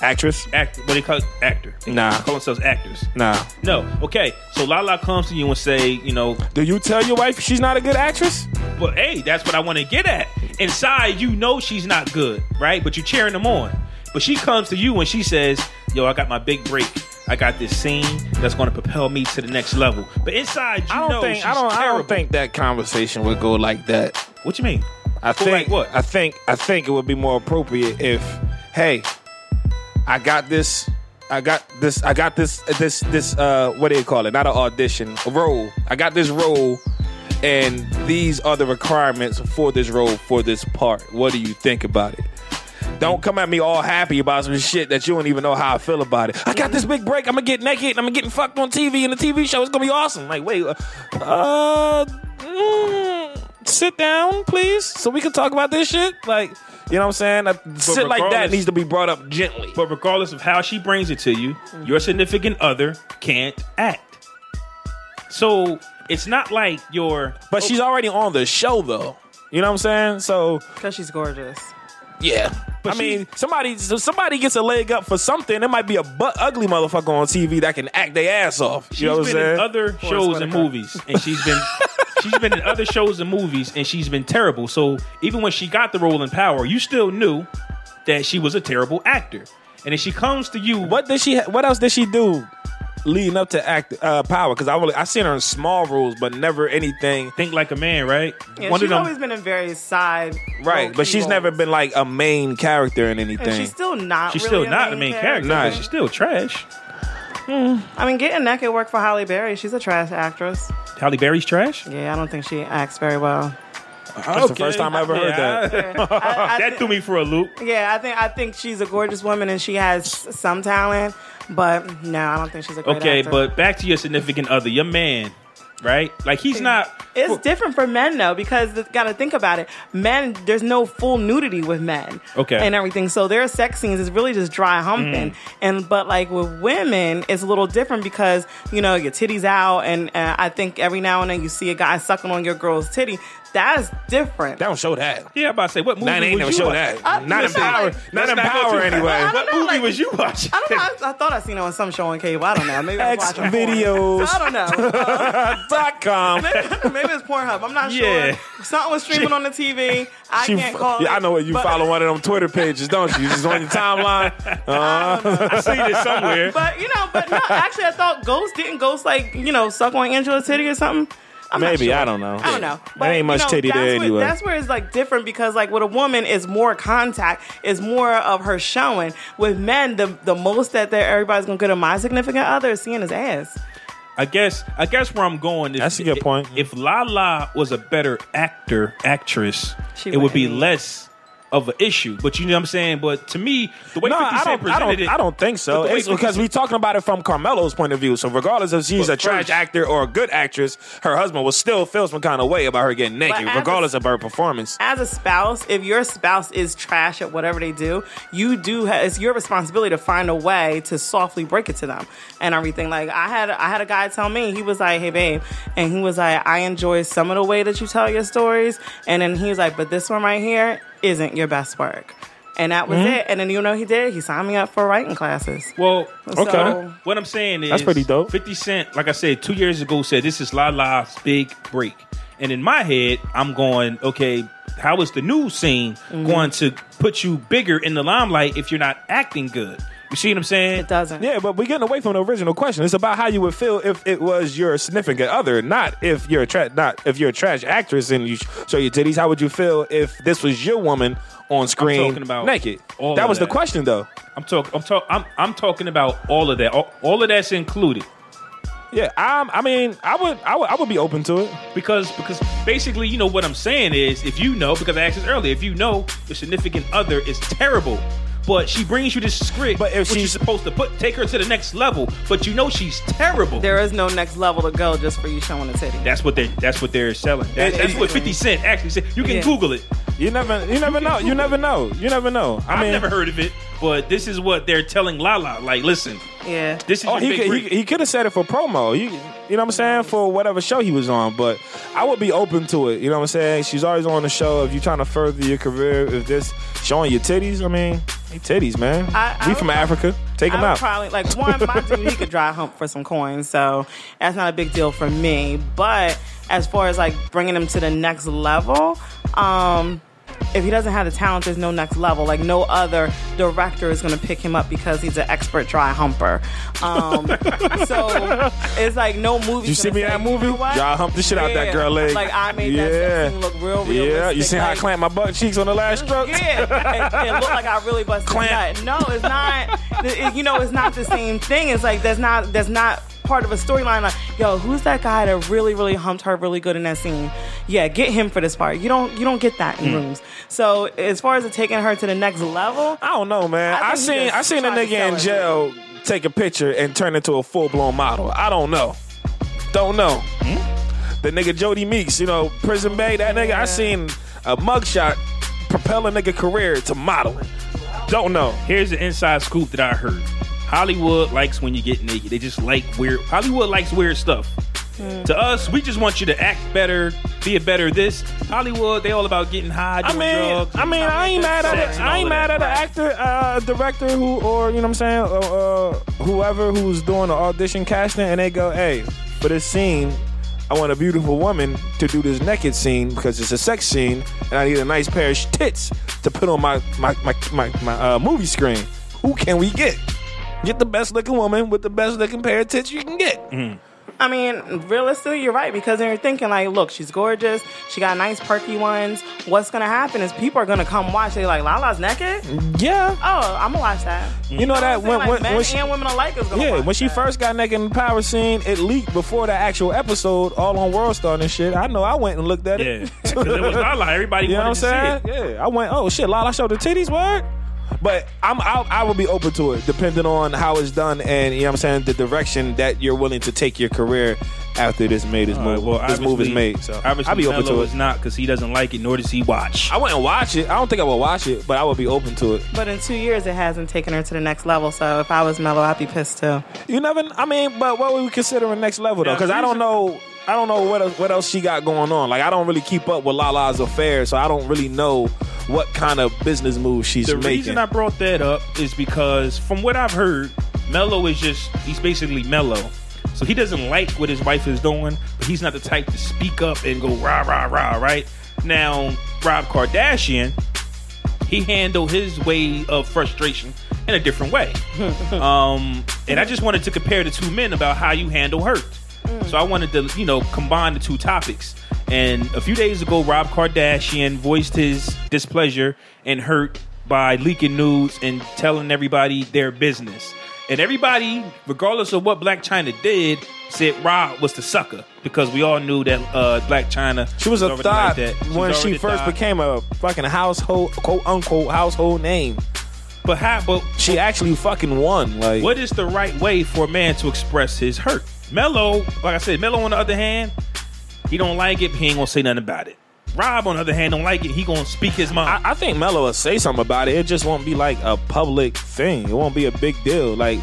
actress, Act, what do they call it? actor? They Nah. call themselves actors. nah. No, okay. So Lala comes to you and say, you know, Do you tell your wife she's not a good actress? But hey, that's what I want to get at. Inside, you know she's not good, right? But you're cheering them on. But she comes to you and she says, "Yo, I got my big break. I got this scene that's going to propel me to the next level." But inside, you I don't know think. I don't. I don't think that conversation would go like that. What you mean? I think like what? I think I think it would be more appropriate if, hey, I got this, I got this, I got this, this, this. Uh, what do you call it? Not an audition, a role. I got this role, and these are the requirements for this role for this part. What do you think about it? Don't come at me all happy about some shit that you don't even know how I feel about it. I got this big break. I'm gonna get naked. and I'm gonna getting fucked on TV in the TV show. It's gonna be awesome. Like, wait, uh, uh mm, sit down, please, so we can talk about this shit. Like, you know what I'm saying? Uh, shit like that needs to be brought up gently. But regardless of how she brings it to you, your significant other can't act. So it's not like you're. But she's already on the show, though. You know what I'm saying? So Because she's gorgeous. yeah. But I mean, somebody so somebody gets a leg up for something. There might be a butt ugly motherfucker on TV that can act their ass off. She's You know what I'm been saying? in other shows and movies, and she's been she's been in other shows and movies, and she's been terrible. So even when she got the role in Power, you still knew that she was a terrible actor. And if she comes to you. What did she? What else did she do leading up to act uh, power? Because I really, I seen her in small roles, but never anything. Think like a man, right? Yeah, One she's of them. always been in various side. Right, but she's never been like a main character in anything. And she's still not. she's really still not the main character. Nah. She's still trash. I mean, getting naked worked for Halle Berry. She's a trash actress. Halle Berry's trash. Yeah, I don't think she acts very well. That's the first time I ever heard that. I, I that thi- threw me for a loop. Yeah, I think I think she's a gorgeous woman and she has some talent, but no, I don't think she's a great Okay, actor. but back to your significant other, your man, right? Like he's not. It's different for men though because got to think about it. Men, there's no full nudity with men, Okay. and everything. So their sex scenes is really just dry humping. Mm. And but like with women, it's a little different because you know your titties out, and uh, I think every now and then you see a guy sucking on your girl's titty. That's different. They don't show that. Yeah, I'm about to say what movie Nah, they ain't was never you show watch- that. I- not in listen, power. like- not in Let's not go power too- anyway. I What don't know, movie like- was you watching? I don't know. I, I thought I seen it on some show on cable. I don't know. Maybe I was X watching porn. videos I don't know. Uh, dot com. maybe, maybe it's Pornhub. I'm not Yeah. sure. Something was streaming on the TV. I She- can't call. yeah, it, I know what you but- follow one of them Twitter pages, don't you? Just on your timeline. Uh, I seen it somewhere. But you know, but no. Actually, I thought Ghost didn't Ghost like you know suck on Angela's titty or something. I'm Maybe sure. I don't know. I don't know. There ain't much you know, titty that's there where, anyway. That's where it's like different because like with a woman is more contact, is more of her showing. With men, the the most that they're, everybody's gonna get of my significant other is seeing his ass. I guess I guess where I'm going is That's a good point. If Lala was a better actor, actress, She it would be wouldn't. less of an issue. But you know what I'm saying? But to me, the way no, 50 I Cent don't. I don't. it, I don't think so. Way It's because we're talking about it from Carmelo's point of view. So regardless if she's a trash first- actor or a good actress, her husband will still feel some kind of way about her getting naked, as a- regardless of her performance. as a spouse, if your spouse is trash at whatever they do, you do ha- it's your responsibility to find a way to softly break it to them and everything. Like I had I had a guy tell me he was like, "Hey babe," and he was like, "I enjoy some of the way that you tell your stories," and then he was like, "But this one right here isn't your best work." And that was it. And then you know he did? He signed me up for writing classes. Well, Okay. What I'm saying is That's pretty dope. 50 Cent, like I said, two years ago said this is La La's big break. And in my head, I'm going, okay, how is the new scene Mm-hmm. going to put you bigger in the limelight if you're not acting good? You see what I'm saying? It doesn't. Yeah, but we're getting away from the original question. It's about how you would feel if it was your significant other, not if you're a tra- not if you're a trash actress and you sh- show your titties. How would you feel if this was your woman on screen talking about naked? all that of was the question, though. I'm talking. I'm talking. I'm, I'm talking about all of that. All, all of that's included Yeah, um, I mean, I would, I would, I would be open to it. because because basically, you know what I'm saying is, if you know, because I asked this earlier, if you know your significant other is terrible. But she brings you this script, But if which she's- is supposed to put take her to the next level, but you know she's terrible. There is no next level to go just for you showing a titty. That's what they. That's what they're selling. That's, that's what Fifty Cent actually said. You can Yeah. Google it. You never, you never know. You never know. You never know. I I've mean, never heard of it, but this is what they're telling Lala. Like, listen, Yeah. this is Oh, your he big could, break. he, he could have said it for promo. You, you know what I'm saying? For whatever show he was on. But I would be open to it. You know what I'm saying? She's always on the show. If you're trying to further your career, if this showing your titties, I mean, hey, titties, man. I- I we from prob- Africa. Take I them out. probably like one. My dude, he could dry hump for some coins, so that's not a big deal for me. But as far as like bringing him to the next level, um, if he doesn't have the talent, there's no next level. Like no other director is going to pick him up because he's an expert dry humper. Um, so it's like no movie. you see me in that movie? Y'all humped the shit out that girl leg. Like I made that Yeah. scene look real realistic. Yeah, you see how I like, clamped my butt cheeks on the last stroke? yeah, and, and look like I really busted Clamp. No, it's not. it- you know, it's not the same thing. It's like that's not that's not part of a storyline. Like, yo, who's that guy that really really humped her really good in that scene? Yeah, get him for this part. You don't you don't get that in hmm. rooms. So as far as it taking her to the next level, I don't know, man. I I, seen just I seen a nigga in sell jail take a picture and turn into a full blown model. I don't know. Don't know. Hmm? The nigga Jody Meeks, you know, Prison Bae, that nigga. I seen a mugshot propel a nigga career to modeling. Don't know. Here's the inside scoop that I heard. Hollywood likes when you get naked. They just like weird. Hollywood likes weird stuff. To us, we just want you to act better, be a better this. Hollywood, they all about getting high, I mean, drugs. I mean, I ain't mad at sex it. I ain't mad that. at an actor, uh, director who, or you know what I'm saying, uh, uh, whoever who's doing the audition casting, and they go, "Hey, for this scene, I want a beautiful woman to do this naked scene because it's a sex scene, and I need a nice pair of sh- tits to put on my my my my, my uh, movie screen. Who can we get? Get the best looking woman with the best looking pair of tits you can get. Mm-hmm. I mean, realistically, you're right because then you're thinking like, look, she's gorgeous. She got nice perky ones. What's gonna happen is people are gonna come watch. They like Lala's naked. Yeah, Oh, I'm gonna watch that. you know that I'm saying? when like, when, men when she, and women alike is gonna Yeah, watch when she that. first got naked in the power scene, it leaked before the actual episode, all on World Star and shit. I know I went and looked at Yeah, it. 'Cause it was Lala. Everybody You know what I'm saying? Yeah, I went. Oh shit, Lala showed the titties. Word. But I'm I, I will be open to it, depending on how it's done and you know what I'm saying the direction that you're willing to take your career after this made this All right, move. well, this move is made. So I'll be open Melo to is it. not because he doesn't like it, nor does he watch. I wouldn't watch it. I don't think I would watch it, but I would be open to it. But in two years, it hasn't taken her to the next level. So if I was Melo, I'd be pissed too. You never. I mean, but what would we consider a next level though? Now, Because I don't know. I don't know what else, what else she got going on. Like I don't really keep up with Lala's affairs, so I don't really know what kind of business moves she's The making. The reason I brought that up is because, from what I've heard, Melo is just, he's basically mellow. So he doesn't like what his wife is doing, but he's not the type to speak up and go rah, rah, rah, right? Now, Rob Kardashian, he handled his way of frustration in a different way. um, and I just wanted to compare the two men about how you handle hurt. So I wanted to, you know, combine the two topics. And a few days ago, Rob Kardashian voiced his displeasure and hurt by leaking nudes and telling everybody their business. And everybody, regardless of what Blac Chyna did, said Rob was the sucker because we all knew that uh, Blac Chyna. She was a already thought like that. She when she first thought. became a fucking household, quote unquote, household name. But how? But She actually fucking won. Like, What is the right way for a man to express his hurt? Melo, like I said, Melo on the other hand, he don't like it, he ain't gonna say nothing about it. Rob on the other hand don't like it, he gonna speak his mind. I, I think Melo will say something about it. It just won't be like a public thing. It won't be a big deal. Like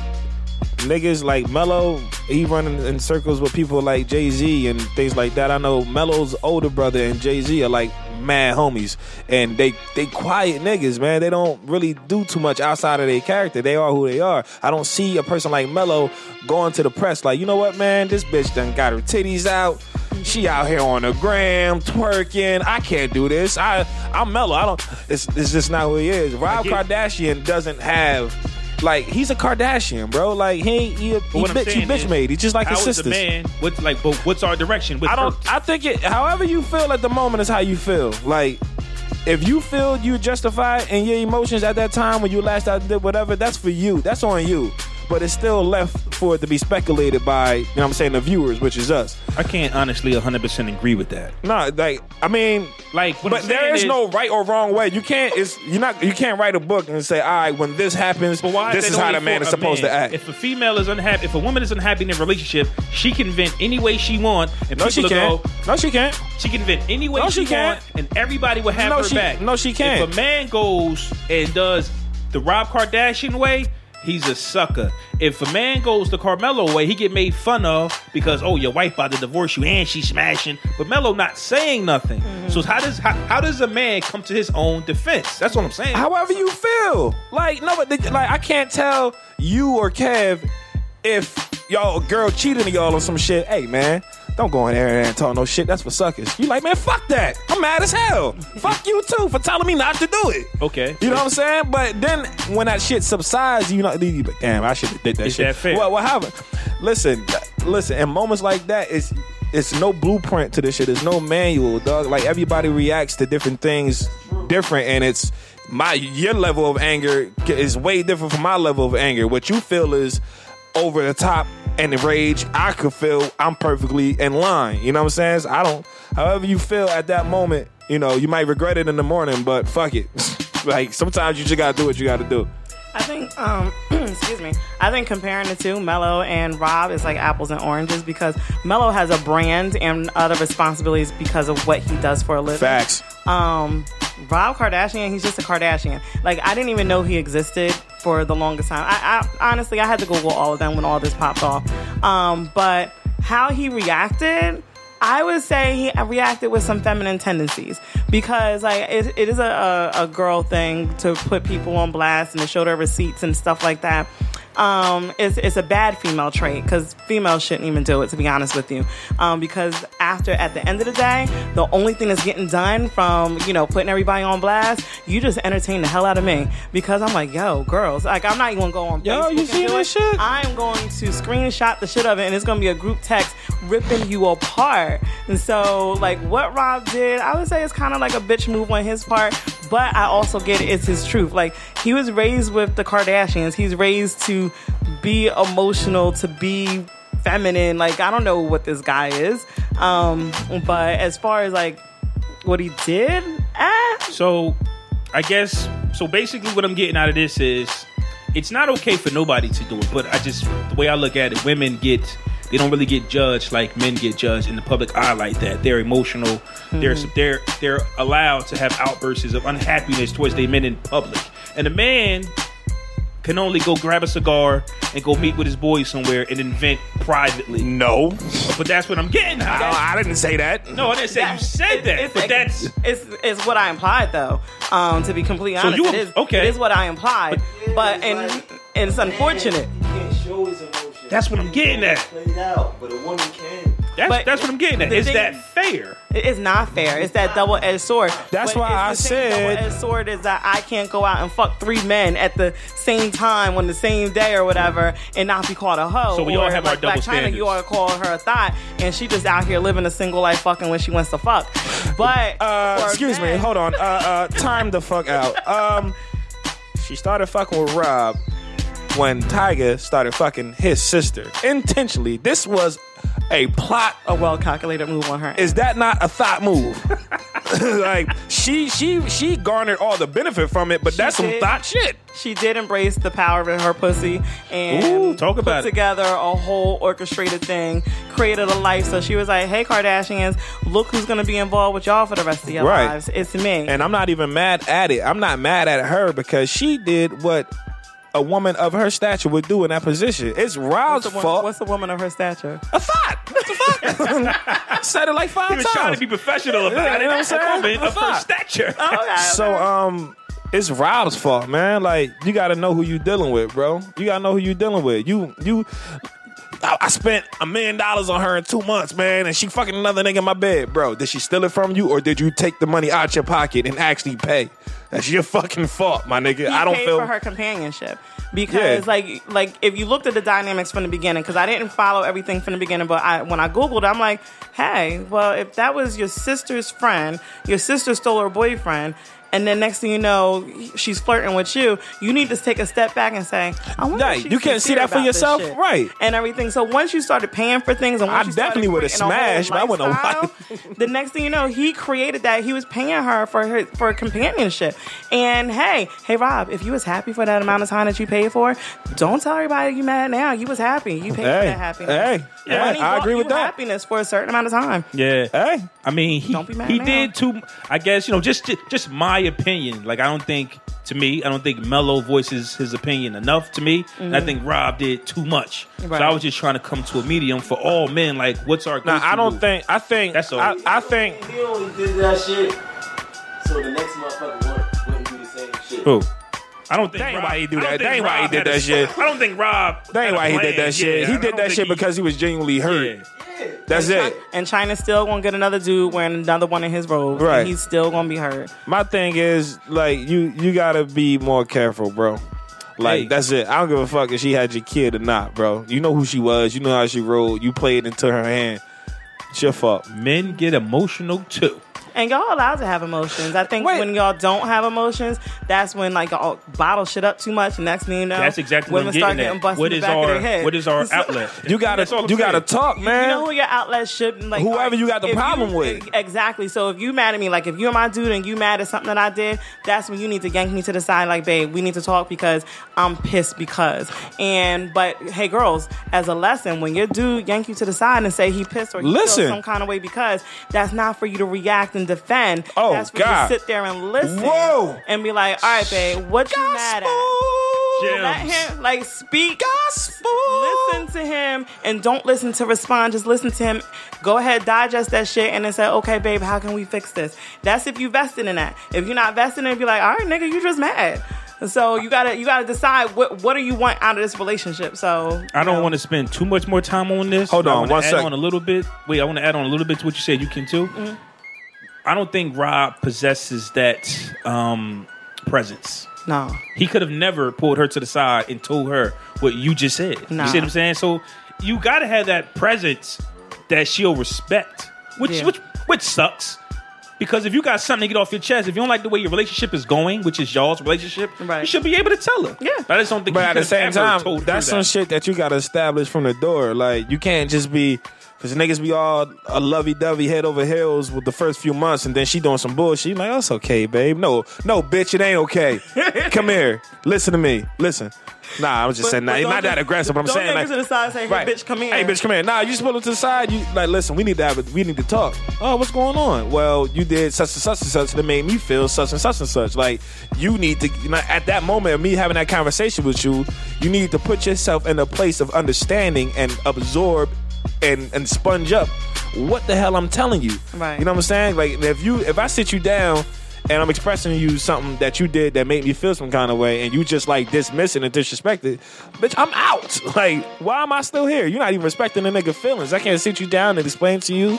niggas like Melo, he running in circles with people like Jay Z and things like that. I know Melo's older brother and Jay Z are like mad homies, and they they quiet niggas, man. They don't really do too much outside of their character. They are who they are. I don't see a person like Melo going to the press like, you know what, man, this bitch done got her titties out. She out here on the gram twerking. I can't do this. I I'm Melo. I don't. It's it's just not who he is. Rob Kardashian doesn't have. Like he's a Kardashian, bro. Like he ain't- he, a- he what bitch, he bitch is, made. He's just like how his is sisters. a man? What's like? But what's our direction? With I don't. I think it. However you feel at the moment is how you feel. Like if you feel you justified in your emotions at that time when you last out did whatever, that's for you. That's on you. But it's still left for it to be speculated by, you know what I'm saying, the viewers, which is us. I can't honestly 100 percent agree with that. No, like I mean, Like, but there is is- no right or wrong way. You can't. It's you're not. You can't write a book and say, all right, when this happens, this is is how the man is supposed to act. If a female is unhappy, if a woman is unhappy in a relationship, she can vent any way she want, and no, she can't. go. No, she can't. She can vent any way No, she, she can't. and everybody will have No, her she- back. no, she can't. If a man goes and does the Rob Kardashian way, he's a sucker. If a man goes the Carmelo way, he get made fun of because oh, your wife about to divorce you and she's smashing, but Melo not saying nothing. Mm-hmm. So how does how, how does a man come to his own defense? That's what I'm saying. However you feel. Like no, but like I can't tell you or Kev if y'all girl cheating on y'all on some shit. Hey man, don't go in there and talk no shit. That's for suckers. You like man, fuck that. I'm mad as hell. fuck you too for telling me not to do it. okay, You know what I'm saying? But then when that shit subsides, you know, you like, damn, I should have did that Is shit. that fair? What, what happened? Listen, listen. In moments like that, it's it's no blueprint to this shit. There's no manual, dog. Like everybody reacts to different things different, and it's my your level of anger is way different from my level of anger. What you feel is over the top and the rage. I could feel I'm perfectly in line. You know what I'm saying? So I don't. However you feel at that moment, you know, you might regret it in the morning, but fuck it. like sometimes you just gotta do what you gotta do. I think, um, excuse me. I think comparing the two, Melo and Rob, is like apples and oranges because Melo has a brand and other responsibilities because of what he does for a living. Facts. Um, Rob Kardashian, he's just a Kardashian. Like I didn't even know he existed for the longest time. I, I honestly, I had to Google all of them when all this popped off. Um, but how he reacted. I would say he reacted with some feminine tendencies because like it, it is a, a, a girl thing to put people on blast and to show their receipts and stuff like that. Um, it's, it's a bad female trait because females shouldn't even do it to be honest with you. Um, because after at the end of the day, the only thing that's getting done from you know putting everybody on blast, you just entertain the hell out of me because I'm like, yo, girls, like I'm not even gonna go on. Yo, Facebook you seen it. shit? I am going to screenshot the shit of it, and it's going to be a group text ripping you apart. And so, like, what Rob did, I would say it's kind of like a bitch move on his part, but I also get it, it's his truth. Like, he was raised with the Kardashians, he's raised to be emotional, to be feminine. Like, I don't know what this guy is. Um, but as far as like what he did, eh, So, I guess so. Basically, what I'm getting out of this is it's not okay for nobody to do it. But I just the way I look at it, women get they don't really get judged like men get judged in the public eye like that. They're emotional. They're they're they're allowed to have outbursts of unhappiness towards their men in public, and a man can only go grab a cigar and go meet with his boys somewhere and invent privately. No, But that's what I'm getting. at. I, I didn't say that. no, I didn't say you said that, It's- but that's it's it's what I implied though. Um, to be completely So honest, you- it is okay. It is what I implied, but, and, and it's unfortunate. He can't show his emotions. That's what I'm getting at. Played out, but a woman can. That's But that's what I'm getting at. Is thing- that fair? It is not fair. It's that double edged sword. That's But why it's I the said- double edged sword is that I can't go out and fuck three men at the same time on the same day or whatever and not be called a hoe. So we or all have our like Black double China, you all call her a thought, and she just out here living a single life fucking when she wants to fuck. But Uh, excuse me, hold on. Uh, uh, time the fuck out. Um, she started fucking with Rob when Tyga started fucking his sister intentionally. This was a plot. a well calculated move on her. Is that not a thought move? like she she she garnered all the benefit from it, but that's some thought shit. she did embrace the power of her pussy and Ooh, talk put about it. together a whole orchestrated thing, created a life. So she was like, "Hey, Kardashians, look who's going to be involved with y'all for the rest of your Right. lives. It's me." And I'm not even mad at it. I'm not mad at her because she did what a woman of her stature would do in that position. It's Rob's what's, the, wo- fault. what's the woman of her stature? a thought? What the fuck? Said it like five He was times. trying to be professional about Yeah, it. you know what I'm saying? A woman A of her thought. stature. Okay, So um it's Rob's fault, man. Like you gotta know who you dealing with, bro. You gotta know who you dealing with. You you I, I spent a million dollars on her in two months, man, and she fucking another nigga in my bed, bro. Did she steal it from you, or did you take the money out your pocket and actually pay? That's your fucking fault, my nigga. I don't feel for her companionship because Yeah. like like if you looked at the dynamics from the beginning because i didn't follow everything from the beginning but I, when i googled i'm like hey well if that was your sister's friend your sister stole her boyfriend and then next thing you know, she's flirting with you. You need to take a step back and say, I wonder Right, you can't see that for yourself, right. And everything. So once you started paying for things, and once I definitely a whole smashed, but I wouldn't have the next thing you know, he created that. He was paying her for her for companionship. And hey, hey Rob, if you was happy for that amount of time that you paid for, don't tell everybody you mad now. You was happy. You paid for Hey, that happiness. hey, yeah, Money I bought agree you with that. Happiness for a certain amount of time. Yeah. Hey, I mean, he Don't be mad he now. did too. I guess you know, just just my opinion. Like I don't think to me, I don't think Melo voices his opinion enough to me. And I think Rob did too much. Mm-hmm. Right. So I was just trying to come to a medium for all men. Like, what's our? now go-to I don't move? think. I think. That's all. I, I think. He only did that shit, so the next motherfucker wouldn't, wouldn't do the same shit. Who? I don't think That ain't Rob, why he do that. think That ain't why he did that shit. I don't think Rob. That ain't why he did that shit. Yeah, he did that shit he- because he was genuinely hurt. Yeah. That's it. And Chyna's still gonna get another dude wearing another one in his robe. Right. And he's still gonna be hurt. My thing is like you. You gotta be more careful, bro. Like Hey. that's it. I don't give a fuck if she had your kid or not, bro. You know who she was. You know how she rolled. You played into her hand. It's your fault. Men get emotional too. And y'all allowed to have emotions. I think Wait. when y'all don't have emotions, that's when like y'all bottle shit up too much. And next thing you know, That's exactly what women I'm start getting getting at. busted What in the back of our their head. what is our outlet? You gotta. That's all I'm You gotta talk, man. You know who your outlet should like Whoever alright, you got the problem you- with. Exactly. So if you mad at me, like if you're my dude and you mad at something that I did, that's when you need to yank me to the side, like, babe, we need to talk because I'm pissed because. And but hey, girls, as a lesson, when your dude yank you to the side and say he pissed or he Listen. feels some kind of way because that's not for you to react and defend. Oh, that's for God. you to sit there and listen. Whoa. And be like, all right, babe, what you mad at? Gems. Let him like speak gospel. Listen to him and don't listen to respond. Just listen to him. Go ahead, digest that shit, and then say, "Okay, babe, how can we fix this?" That's if you vested in that. If you're not vested in it, be like, "All right, nigga, you just mad." So you gotta you gotta decide what what do you want out of this relationship. So I don't want to spend too much more time on this. Hold I on, wanna one add sec. on a little bit. Wait, I want to add on a little bit to what you said. You can too. Mm-hmm. I don't think Rob possesses that um, presence. no. He could have never pulled her to the side and told her what you just said. Nah. You see what I'm saying? So you got to have that presence that she'll respect, which Yeah. which which sucks. Because if you got something to get off your chest, if you don't like the way your relationship is going, which is y'all's relationship, Right. you should be able to tell her. Yeah. But I just don't think. But he at the same time, told her that's some that. shit that you gotta establish from the door. Like you can't just be because niggas be all a lovey dovey head over heels with the first few months, and then she doing some bullshit. Like, that's okay, babe. No, no, bitch, it ain't okay. Come here, listen to me. Listen. Nah, I was just But- saying, nah, don't that aggressive. But I'm saying, like, to the side say, "Hey, bitch, come here." Hey, bitch, come here. Nah, you just pull her to the side. You like, listen, we need to have it. We need to talk. Oh, what's going on? Well, you did such and such and such that made me feel such and such and such. Like, you need to. You know, at that moment of me having that conversation with you, you need to put yourself in a place of understanding and absorb and and sponge up what the hell I'm telling you. Right. You know what I'm saying? Like, if you if I sit you down. And I'm expressing to you something that you did that made me feel some kind of way, and you just like dismiss it and disrespect it, bitch, I'm out. Like, why am I still here? You're not even respecting the nigga feelings. I can't sit you down and explain to you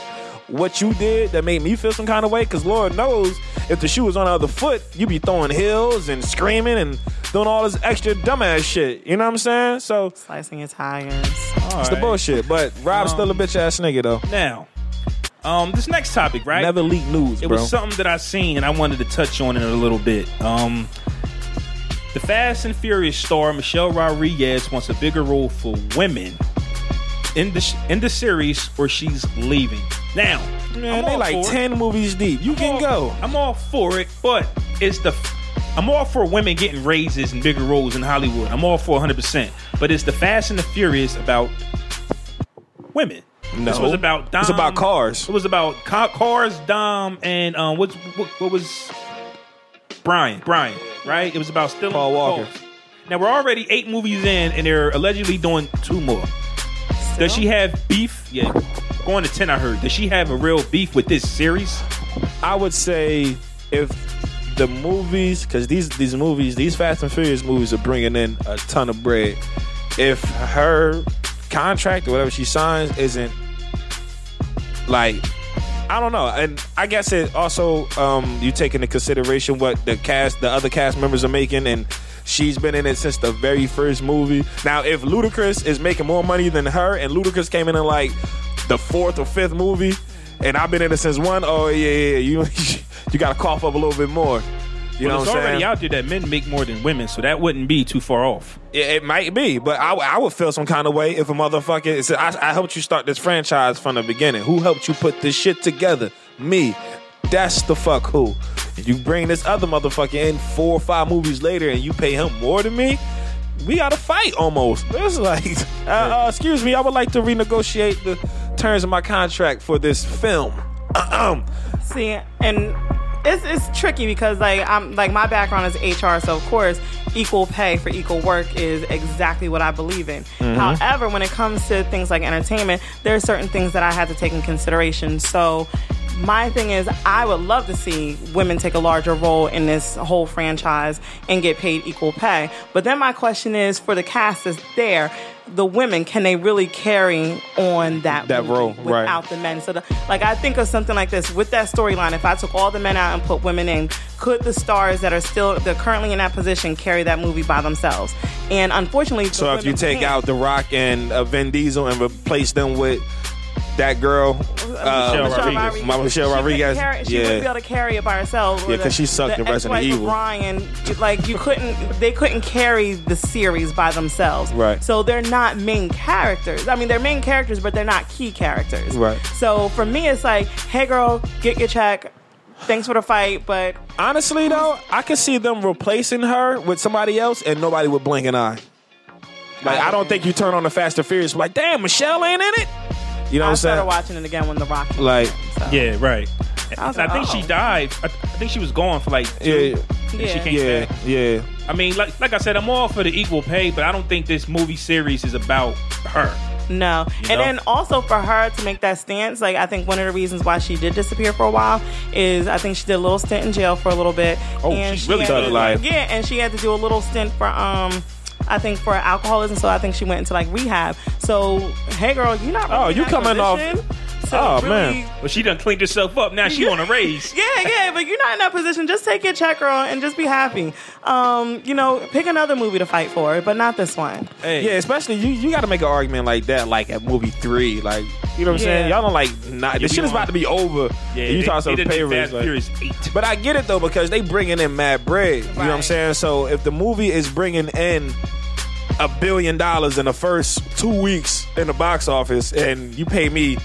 what you did that made me feel some kind of way. Cause Lord knows if the shoe was on the other foot, you'd be throwing heels and screaming and doing all this extra dumbass shit. You know what I'm saying? So Slicing your tires. All it's the right. bullshit. But Rob's still a bitch ass nigga though. Now, um, this next topic, right? Never leak news, it bro. was something that I seen and I wanted to touch on it a little bit. Um, the Fast and Furious star Michelle Rodriguez wants a bigger role for women in the in the series, or she's leaving. Now, Man, they like for it. ten movies deep. You I'm can all- go. I'm all for it, but it's the. I'm all for women getting raises and bigger roles in Hollywood. I'm all for 100. percent But it's the Fast and the Furious about women. This No. was about Dom. It's about cars. It was about ca- cars, Dom, and um, what's what, what was Brian? Brian, right? It was about still Paul Walker. Now we're already eight movies in, and they're allegedly doing two more. Does she have beef? Yeah, going to ten. I heard. Does she have a real beef with this series? I would say if the movies, because these these movies, these Fast and Furious movies are bringing in a ton of bread. If her contract or whatever she signs isn't like, I don't know, and I guess it also um, you take into consideration what the cast, the other cast members are making, and she's been in it since the very first movie. Now, if Ludacris is making more money than her, and Ludacris came in in like the fourth or fifth movie, and I've been in it since one, oh yeah, yeah, you you got to cough up a little bit more. You know Well, what it's already saying? out there that men make more than women, so that wouldn't be too far off. It, it might be, but I, I would feel some kind of way if a motherfucker. It's, I, I helped you start this franchise from the beginning. Who helped you put this shit together? Me. That's the fuck who. And you bring this other motherfucker in four or five movies later, and you pay him more than me. We got to fight almost. It's like, uh, uh, excuse me, I would like to renegotiate the terms of my contract for this film. See, and it's it's tricky because like I'm like my background is HR, so of course equal pay for equal work is exactly what I believe in. However, when it comes to things like entertainment, there are certain things that I had to take in consideration. So my thing is I would love to see women take a larger role in this whole franchise and get paid equal pay. But then my question is for the cast that's there, the women, can they really carry on that, That role, right. without the men. So, the, like, I think of something like this with that storyline. If I took all the men out and put women in, could the stars that are still they're currently in that position carry that movie by themselves? And unfortunately, so if you take out The Rock and uh, Vin Diesel and replace them with that girl, uh, Michelle Rodriguez. My Michelle she Rodriguez, carry- she yeah. wouldn't be able to carry it by herself. Yeah, Or 'cause the- she sucked the in Resident ex-wife of Evil. Brian, like you couldn't, they couldn't carry the series by themselves. Right. So they're not main characters. I mean, they're main characters, but they're not key characters. Right. So for me, it's like, hey, girl, get your check. Thanks for the fight, but Honestly, though, I could see them replacing her with somebody else, and nobody would blink an eye. Like, I don't think you turn on the Fast and Furious like, damn, Michelle ain't in it. You know what I'm saying? I'm started saying? watching it again when the Rock. came Like, out, so. Yeah, right. I was I think oh. she died. I, I think she was gone for like two. yeah, and She Yeah. came yeah, back. yeah. I mean, like like I said, I'm all for the equal pay, but I don't think this movie series is about her. No. You and know? then also for her to make that stance, like I think one of the reasons why she did disappear for a while is I think she did a little stint in jail for a little bit. Oh, and she's she really had thug to- life. Yeah, and she had to do a little stint for um I think for alcoholism, so I think she went into like rehab. So, hey girl, you're not really Oh, you coming off- position to Oh, really- man. But she done cleaned herself up. Now she on a raise. Yeah, yeah, but you're not in that position. Just take your check, girl, and just be happy. Um, you know, pick another movie to fight for, but not this one. Hey, Yeah, especially you. You got to make an argument like that, like at movie three. Like, you know what I'm saying? Y'all don't like. Not, Yeah, this we shit is about to be over. yeah. and you they, talk some pay raise. Like- eight. But I get it though because they bringing in mad bread. You know what I'm saying? So if the movie is bringing in a billion dollars in the first two weeks in the box office, and you pay me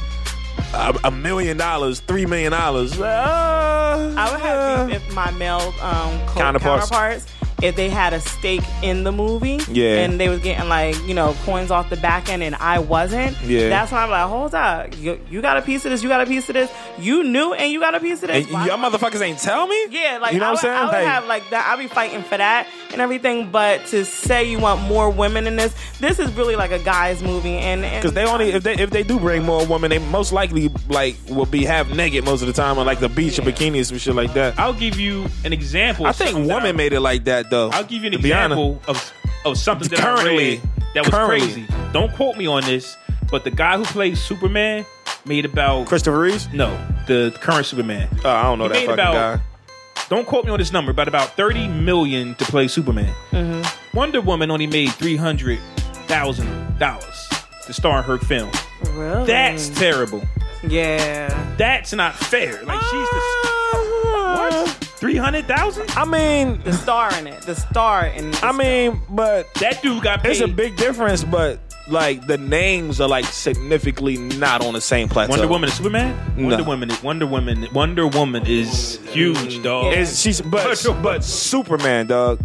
a, a million dollars, three million dollars, uh, I would have if my male um, co- Counterparts. counterparts. if they had a stake in the movie, Yeah. and they was getting like you know coins off the back end, and I wasn't. Yeah. that's when I'm like, hold up, you, you got a piece of this, you got a piece of this, you knew, and you got a piece of this. y'all motherfuckers ain't tell me. yeah, like you know I what I'm saying? I would Like- have like that. I'd be fighting for that and everything. But to say you want more women in this, this is really like a guys movie, and Because they only if they if they do bring more women, they most likely like will be half naked most of the time on like the beach or bikinis and shit like that. I'll give you an example. I think something women I- made it like that though. I'll give you an to honest. example of of something that Currently. I read that was Currently. crazy. Don't quote me on this, but the guy who plays Superman made about Christopher Reeves. no the current Superman. Oh, I don't know He that made fucking about- guy. Don't quote me on this number, but about thirty million to play Superman. Mm-hmm. Wonder Woman only made three hundred thousand dollars to star in her film. really That's terrible. yeah. That's not fair. Like she's the Uh, what? Three hundred thousand? I mean, The star in it, the star in. I mean, but That dude got paid. it's a big difference. But like the names are like significantly not on the same plateau. Wonder Woman is Superman. No. Wonder Woman. is- Wonder Woman. Wonder Woman is huge, dog. Yeah. is she's but but Superman, dog.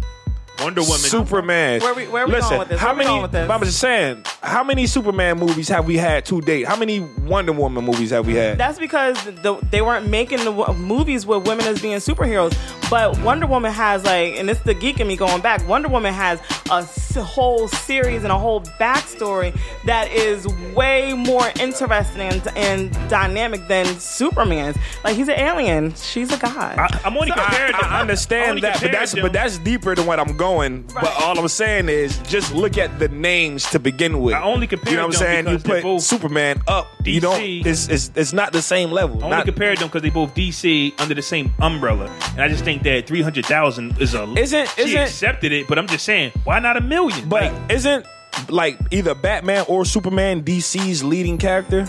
Wonder Woman. Superman. Where we- where we Listen, going with this? How many? with this? I'm just saying. How many Superman movies have we had to date? How many Wonder Woman movies have we had? That's because the, they weren't making the w- movies with women as being superheroes. But Wonder Woman has like, and it's the geek in me going back. Wonder Woman has a s- whole series and a whole backstory that is way more interesting and, and dynamic than Superman's. Like he's an alien, she's a god. I, I'm only So- comparing. I, them. I understand only that, but that's them. but that's deeper than what I'm going. But Right. all I'm saying is just look at the names to begin with. I only compared You know what I'm saying? You put Superman up. You don't. It's, it's it's not the same level. I only Not, compared them because they both DC under the same umbrella, and I just think that three hundred thousand is a. Isn't- she isn't- accepted it? But I'm just saying, why not a million? but Like, isn't like either Batman or Superman DC's leading character?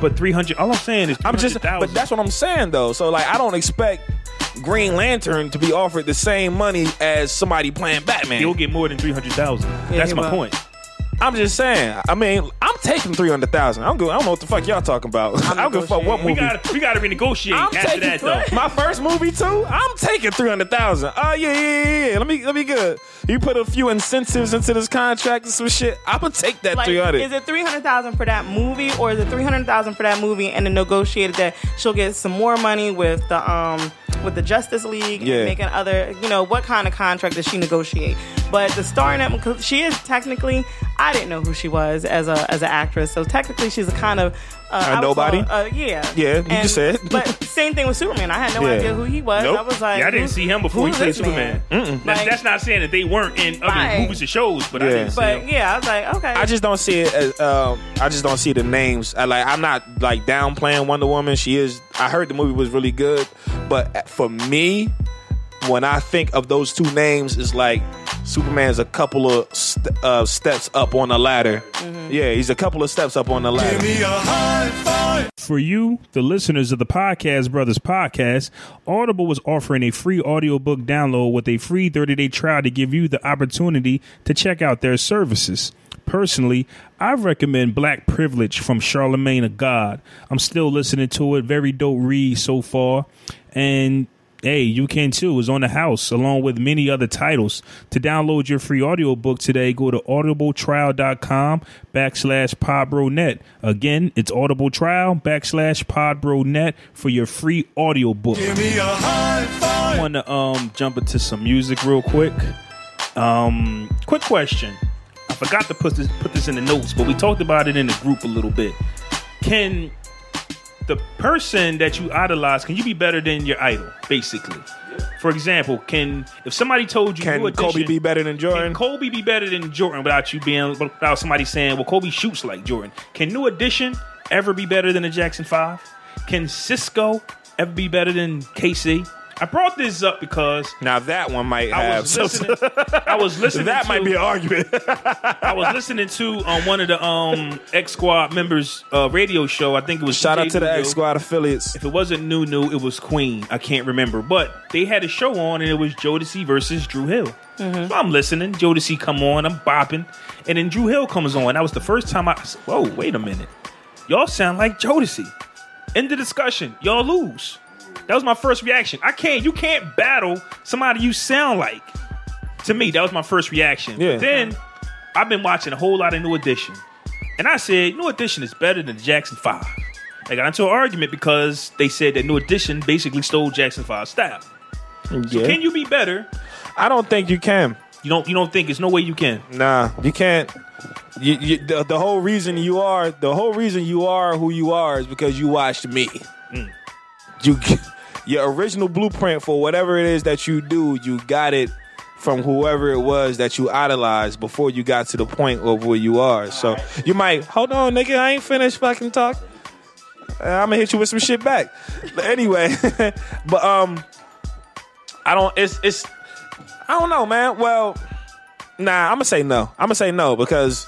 but three hundred. All I'm saying is, I'm just, 300,000. but that's what I'm saying though. So like, I don't expect Green Lantern to be offered the same money as somebody playing Batman. He'll get more than three hundred thousand. That's my will. point. I'm just saying. I mean, I'm taking three hundred thousand. I'm good. I don't know what the fuck y'all talking about. I don't give a fuck what movie. We gotta, we got to renegotiate I'm after taking that though. my first movie too. I'm taking three hundred thousand. Oh yeah, yeah, yeah, yeah. Let me let me good. You put a few incentives into this contract and some shit. I'm gonna take that Like, three hundred. is it three hundred thousand for that movie, or is it three hundred thousand for that movie and then negotiated that she'll get some more money with the um with the Justice League Yeah. and making other you know what kind of contract does she negotiate? But the star in that because she is technically I didn't know who she was as a as an actress, so technically she's a kind of uh, I nobody? call- uh, yeah, Yeah, you just said. But same thing with Superman. I had no Yeah. idea who he was. Nope. I was like, Yeah, I didn't see him before he who's played Superman. man? That's, Like- that's not saying that they weren't in other Right. movies and shows, but I Yeah. didn't see But him. yeah, I was like, okay. I just don't see it as um, I just don't see the names. I like I'm not like downplaying Wonder Woman. She is. I heard the movie was really good, but for me, when I think of those two names, it's like Superman's a couple of st- uh, steps up on the ladder. Yeah, he's a couple of steps up on the ladder. Give me a high five. For you, the listeners of the Podcast Brothers podcast, Audible was offering a free audiobook download with a free 30 day trial to give you the opportunity to check out their services. Personally, I recommend Black Privilege from Charlamagne of God. I'm still listening to it. Very dope read so far. And hey, you can too. It's on the house along with many other titles. To download your free audiobook today, go to audibletrial.com backslash podbronet. Again, it's audibletrial backslash podbronet for your free audiobook. Give me a high I want to um jump into some music real quick. Um, quick question. I forgot to put this put this in the notes, but we talked about it in the group a little bit. Can the person that you idolize can you be better than your idol? Basically, for example, can if somebody told you Can New Kobe be better than Jordan? can? Kobe be better than Jordan without you being without somebody saying, "Well, Kobe shoots like Jordan"? Can New Edition ever be better than the Jackson Five? Can Sisqó ever be better than K-Ci? I brought this up because Now that one might I have. was some- listening. I was listening. that to, might be an argument. I was listening to on one of the um X Squad members' uh, radio show. I think it was Shout out DJ to the X Squad affiliates. If it wasn't New New, it was Queen. I can't remember, but they had a show on, and it was Jodeci versus Dru Hill. So I'm listening. Jodeci come on, I'm bopping, and then Dru Hill comes on. That was the first time I. said, Whoa, wait a minute, y'all sound like Jodeci. End the discussion. Y'all lose. That was my first reaction. I can't. You can't battle somebody you sound like. To me, that was my first reaction. Yeah. Then I've been watching a whole lot of New Edition, and I said New Edition is better than Jackson Five. I got into an argument because they said that New Edition basically stole Jackson 5 style. Yeah. Can you be better? I don't think you can. You don't. You don't think it's no way you can. Nah, you can't. You, you, the, the whole reason you are the whole reason you are who you are is because you watched me. Mm. You your original blueprint for whatever it is that you do, you got it from whoever it was that you idolized before you got to the point of where you are. So you might hold on, nigga. I ain't finished fucking talk. I'm gonna hit you with some shit back. But anyway, but um, I don't. It's it's. I don't know, man. Well, nah. I'm gonna say no. I'm gonna say no because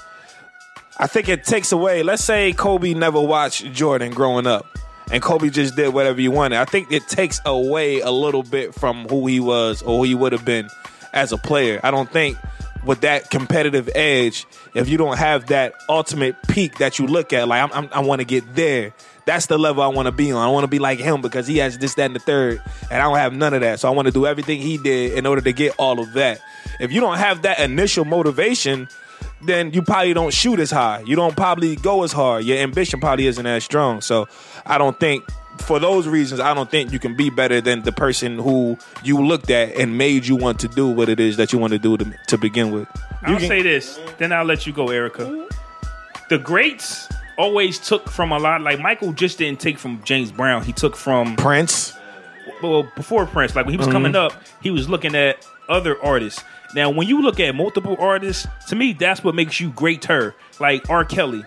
I think it takes away. Let's say Kobe never watched Jordan growing up, and Kobe just did whatever he wanted. I think it takes away a little bit from who he was or who he would have been as a player. I don't think with that competitive edge, if you don't have that ultimate peak that you look at, like I'm, I'm, I want to get there. That's the level I want to be on. I want to be like him because he has this, that, and the third, and I don't have none of that. So I want to do everything he did in order to get all of that. If you don't have that initial motivation, then you probably don't shoot as high. You don't probably go as hard. Your ambition probably isn't as strong. So I don't think for those reasons, I don't think you can be better than the person who you looked at and made you want to do what it is that you want to do to, to begin with. You I'll can- say this, then I'll let you go, Erica. The greats always took from a lot. Like Michael just didn't take from James Brown. He took from Prince. well before Prince. Like when he was mm-hmm. coming up, he was looking at other artists. Now, when you look at multiple artists, to me, that's what makes you greater. Like R. Kelly,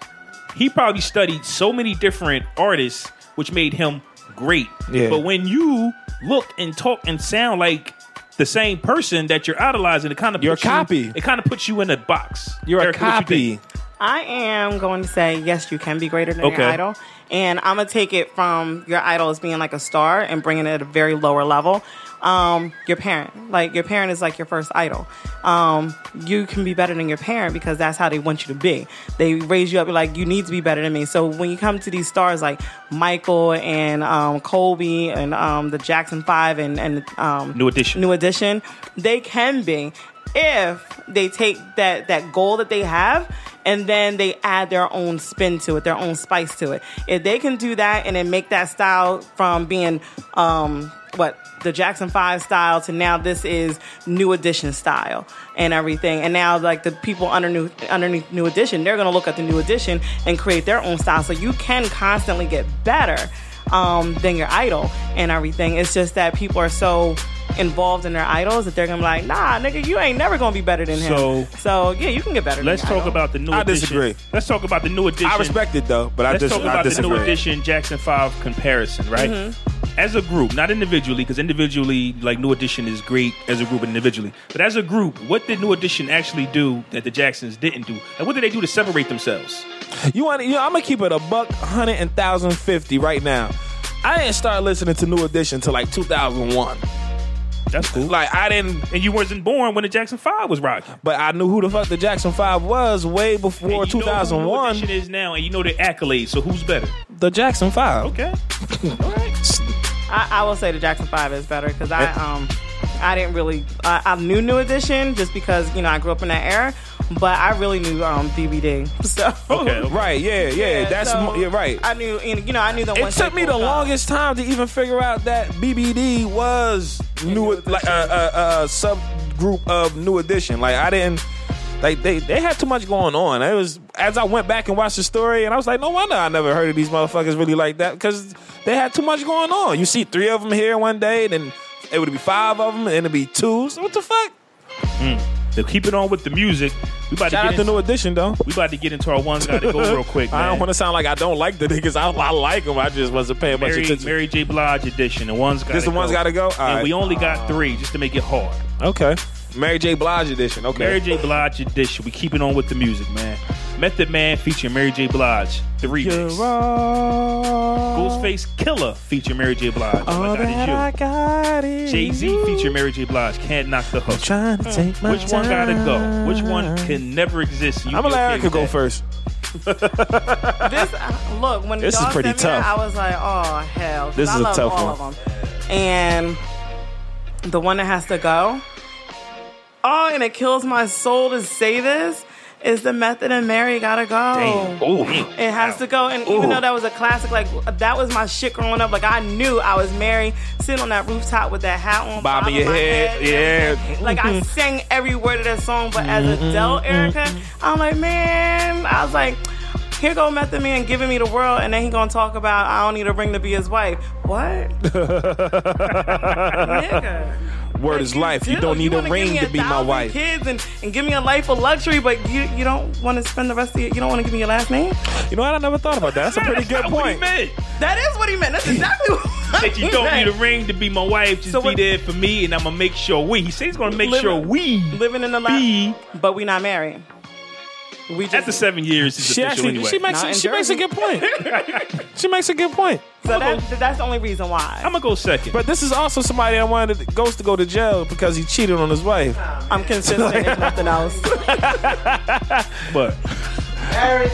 he probably studied so many different artists, which made him great. Yeah. But when you look and talk and sound like the same person that you're idolizing, it kind of You're a puts you- copy. it kind of puts you in a box. You're Erica, a copy. I am going to say yes, you can be greater than Okay. your idol, and I'm gonna take it from your idol as being like a star and bringing it at a very lower level. Um, your parent, like your parent is like your first idol. Um, you can be better than your parent because that's how they want you to be. They raise you up like you need to be better than me. So when you come to these stars like Michael and um, Kobe and um, the Jackson Five and and um, New Edition. New Edition, they can be if they take that that goal that they have and then they add their own spin to it, their own spice to it. If they can do that and then make that style from being um what the Jackson 5 style to now this is new edition style and everything. And now like the people under new, underneath new edition, they're to look at the new edition and create their own style. So you can constantly get better um, than your idol and everything. It's just that people are so involved in their idols that they're gonna be like, nah, nigga, you ain't never gonna be better than him. So- so yeah, you can get better. Let's your talk idol. about the new I edition. disagree. Let's talk about the new edition. I respect it though, but I Let's just talk I about the new disagree. edition Jackson Five comparison, right? Mm-hmm. As a group, not individually, because individually, like New Edition is great as a group individually. But as a group, what did New Edition actually do that the Jacksons didn't do, and what did they do to separate themselves? You want? You know, I'm gonna keep it a buck, hundred and thousand fifty right now. I didn't start listening to New Edition till like 2001. That's cool. Like I didn't, and you wasn't born when the Jackson Five was rocking. but I knew who the fuck the Jackson Five was way And before you know who New 2001. Edition is now, and you know the accolades. So who's better? The Jackson Five. Okay, all right. I, I will say the Jackson Five is better because I um I didn't really I, I knew New Edition just because you know I grew up in that era, but I really knew um BBD. So Okay, okay. Right? Yeah, yeah. that's so mo- yeah, right. I knew you know I knew the it took me the longest time to even figure out that BBD was new, like a uh, uh, uh, subgroup of New Edition. Like I didn't. Like they, they had too much going on. It was as I went back and watched the story, and I was like, no wonder I never heard of these motherfuckers really like that because they had too much going on. You see three of them here one day, then it would be five of them, and it'd be two. So what the fuck? To keep it on with the music, we about Shout to get to into, New Edition though. we about to get into our ones got to go real quick. Man. I don't want to sound like I don't like the niggas. I, I like them. I just wasn't paying much Mary, attention. Mary J. Blige edition. The ones got This the ones gotta go? All and right. we only got three just to make it hard. Okay. Mary J. Blige edition. Okay. Mary J. Blige edition. We keeping on with the music, man. Method Man featuring Mary J. Blige. The remix. Ghostface Killah featuring Mary J. Blige. All I got is got you. Jay Z featuring Mary J. Blige. Can't knock the hustle. Trying to take my Which one gotta go? Which one can never exist? You I'm gonna let okay Erica with go that? first. this uh, look when This is y'all pretty said that, tough. I was like, oh hell. This I is a tough all one. of them, and the one that has to go. Oh, and it kills my soul to say this is the Method and Mary gotta go. Mm. It has to go, and even though that was a classic, like that was my shit growing up. Like I knew I was Mary, sitting on that rooftop with that hat on, Bobbing your head, and yeah. Like I mm-hmm. sang every word of that song, but as mm-hmm, adult mm-hmm. Erica, I'm like, man, I was like. Here go Method Man giving me the world, and then he gonna talk about I don't need a ring to be his wife. What, nigga? Word is life. You do. don't need a ring to be my wife. Kids and, and give me a life of luxury, but you you don't want to spend the rest of your, you don't want to give me your last name. You know what? I never thought about that. That's a pretty good not what he point. meant. That is what he meant. That's exactly what he meant. That you don't meant. need a ring to be my wife. Just So be what- there for me, and I'm gonna make sure we. He said he's gonna make Living- sure we living in the life, but we not married. We just after seven years. Is She official actually anyway. she makes Not a, in she makes a good point. she makes a good point. so that, that's the only reason why. I'm gonna go second. But this is also somebody that wanted to, goes to go to jail because he cheated on his wife. I'm consistent if nothing else. but Marriage,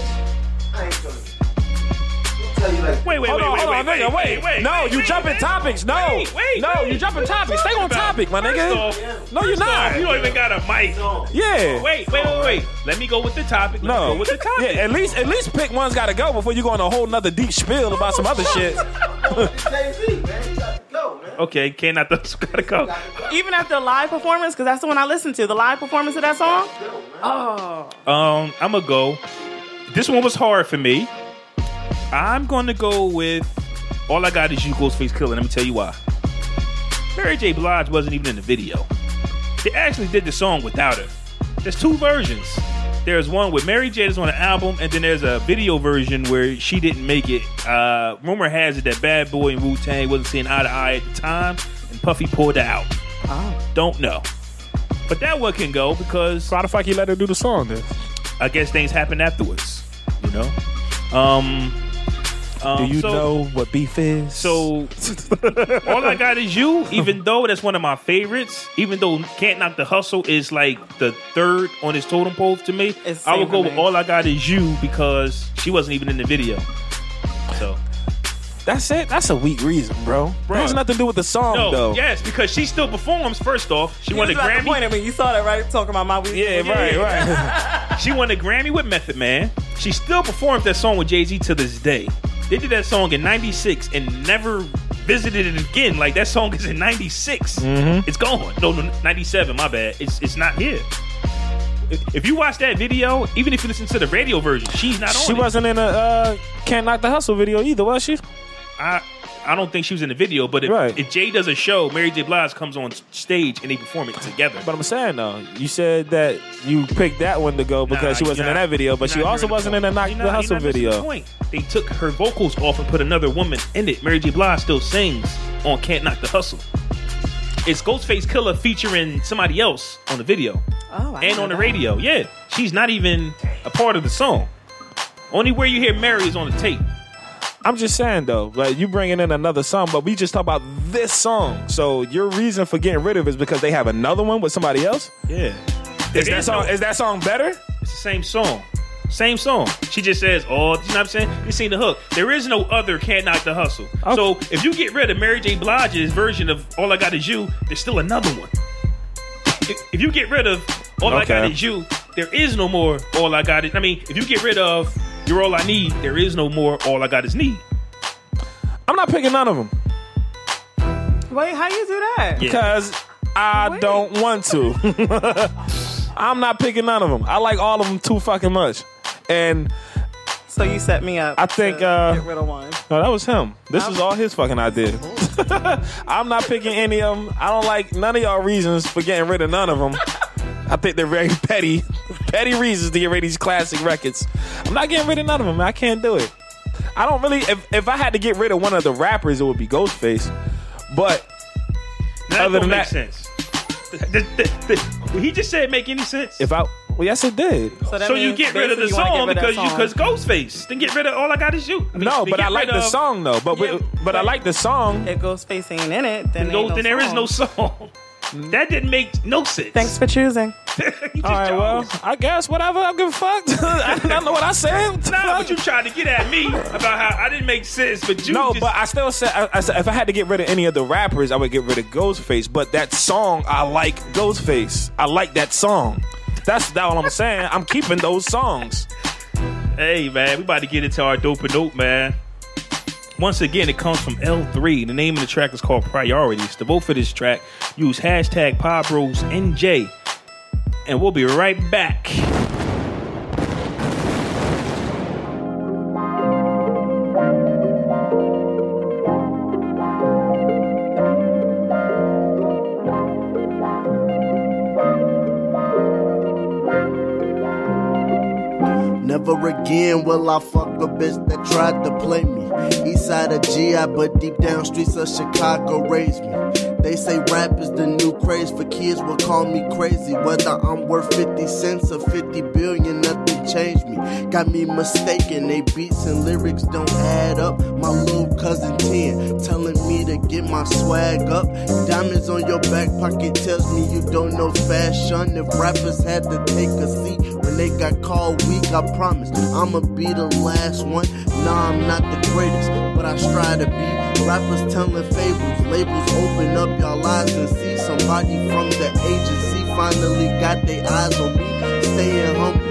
tell you like. wait, wait, Hold wait, on, wait, hold wait, on, wait, nigga, wait, wait. No, wait, you wait, jumping wait. topics. No, Wait, wait, no, wait. you jumping topics. Stay on about? topic, my First nigga. off- No, you're first off, not. You don't even got a mic. Yeah. Wait, wait, wait, wait. Let me go with the topic. Let me No. go with the topic. Yeah, at least at least pick one's got to go before you go on a whole nother deep spiel about some other shit. It's Jay Z, man. You gotta go, man. Okay, can I th- gotta go. Even after the live performance, because that's the one I listened to, the live performance of that song. Oh, Um, I'm gonna go. This one was hard for me. I'm gonna go with all I got is you, Ghostface Killah. Let me tell you why. Mary J. Blige wasn't even in the video. They actually did the song without her. There's two versions. There's one with Mary J. that's on the album, and then there's a video version where she didn't make it. Uh, rumor has it that Bad Boy and Wu Tang wasn't seeing eye to eye at the time, and Puffy pulled her out. Don't know. But that one can go because Why the fuck you let her do the song then? I guess things happen afterwards. You know. Um. Um, Do you so- know what beef is? So all I got is you. Even though that's one of my favorites, even though Can't Knock the Hustle is like the third on his totem pole to me, It's I would go with. All I Got Is You because she wasn't even in the video. So that's it. That's a weak reason, bro. Bro. It has nothing to do with the song, no, though. yes, because she still performs. First off, she He won a was about Grammy. point at me. You saw that, right? Talking about my weed. Yeah, right, right. She won a Grammy with Method Man. She still performs that song with Jay Z to this day. They did that song in '96 and never visited it again. Like that song is in '96. Mm-hmm. It's gone. No, no, '97. My bad. It's it's not here. If you watch that video, even if you listen to the radio version, she's not on She it. wasn't in a uh, Can't Knock the Hustle video either, was she? I I don't think she was in the video, but if, Right. if Jay does a show, Mary J. Blige comes on stage and they perform it together. But I'm saying though, you said that you picked that one to go because Nah, she wasn't you're in that video, but she also wasn't in the. Knock the Hustle you're not missing the video. point. They took her vocals off and put another woman in it. Mary J. Blige still sings on "Can't Knock the Hustle." It's Ghostface Killah featuring somebody else on the video Oh, I and on the that. radio. Yeah, she's not even a part of the song. Only where you hear Mary is on the tape. I'm just saying though, like you bringing in another song, but we just talk about this song. So your reason for getting rid of it is because they have another one with somebody else. Yeah, Is that song? no- is that song better? It's the same song. Same song. She just says, oh, you know what I'm saying? You seen the hook. There is no other Can't Knock the Hustle. So if you get rid of Mary J. Blige's version of All I Got Is You, there's still another one. If, if you get rid of All I Got Is You, there is no more All I Got Is... I mean, if you get rid of You're All I Need, there is no more All I Got Is Need. I'm not picking none of them Wait, how you do that? Yeah. because I Wait. don't want to. I'm not picking none of them. I like all of them too fucking much. And So you set me up. I think, to uh, get rid of one. no, that was him. This was all his fucking idea. I'm not picking any of them. I don't like none of y'all reasons for getting rid of none of them. I think they're very petty, petty reasons to get rid of these classic records. I'm not getting rid of none of them. I can't do it. I don't really. If if I had to get rid of one of the rappers, it would be Ghostface. But that Other don't than make that- sense. The- the- the- what he just said make any sense? if I, well, yes, it did. So, so you get rid of the basically you wanna song get because of you because. Ghostface. Then get rid of All I Got Is You. I mean, No, but I like rid the of- song though. But Yeah, but, but I like the song. If Ghostface ain't in it, then, No, ain't no then there is no song. song. That didn't make no sense. Thanks for choosing. You just All right, well. I guess whatever. I give a fuck. I don't know what I said. Nah, but you tried to get at me about how I didn't make sense, but you No, just, but I still said, I, I said if I had to get rid of any of the rappers, I would get rid of Ghostface. But that song, I like Ghostface. I like that song. That's that all I'm saying. I'm keeping those songs. hey man, we about to get into our dope and dope, man. Once again, it comes from L3. The name of the track is called Priorities. To vote for this track, use hashtag PodBrosNJ. And we'll be right back. Will I fuck a bitch that tried to play me. East side of GI, but deep down streets of Chicago raised me. They say rap is the new craze for kids will call me crazy. Whether I'm worth 50 cents or 50 billion, nothing changed me. Got me mistaken, they beats and lyrics don't add up. My little cousin 10 telling me to get my swag up. Diamonds on your back pocket tells me you don't know fashion. If rappers had to take a seat they got called weak, I promise I'ma be the last one. Nah, I'm not the greatest, but I strive to be. Rappers telling fables, labels open up y'all eyes and see somebody from the agency finally got their eyes on me. Staying humble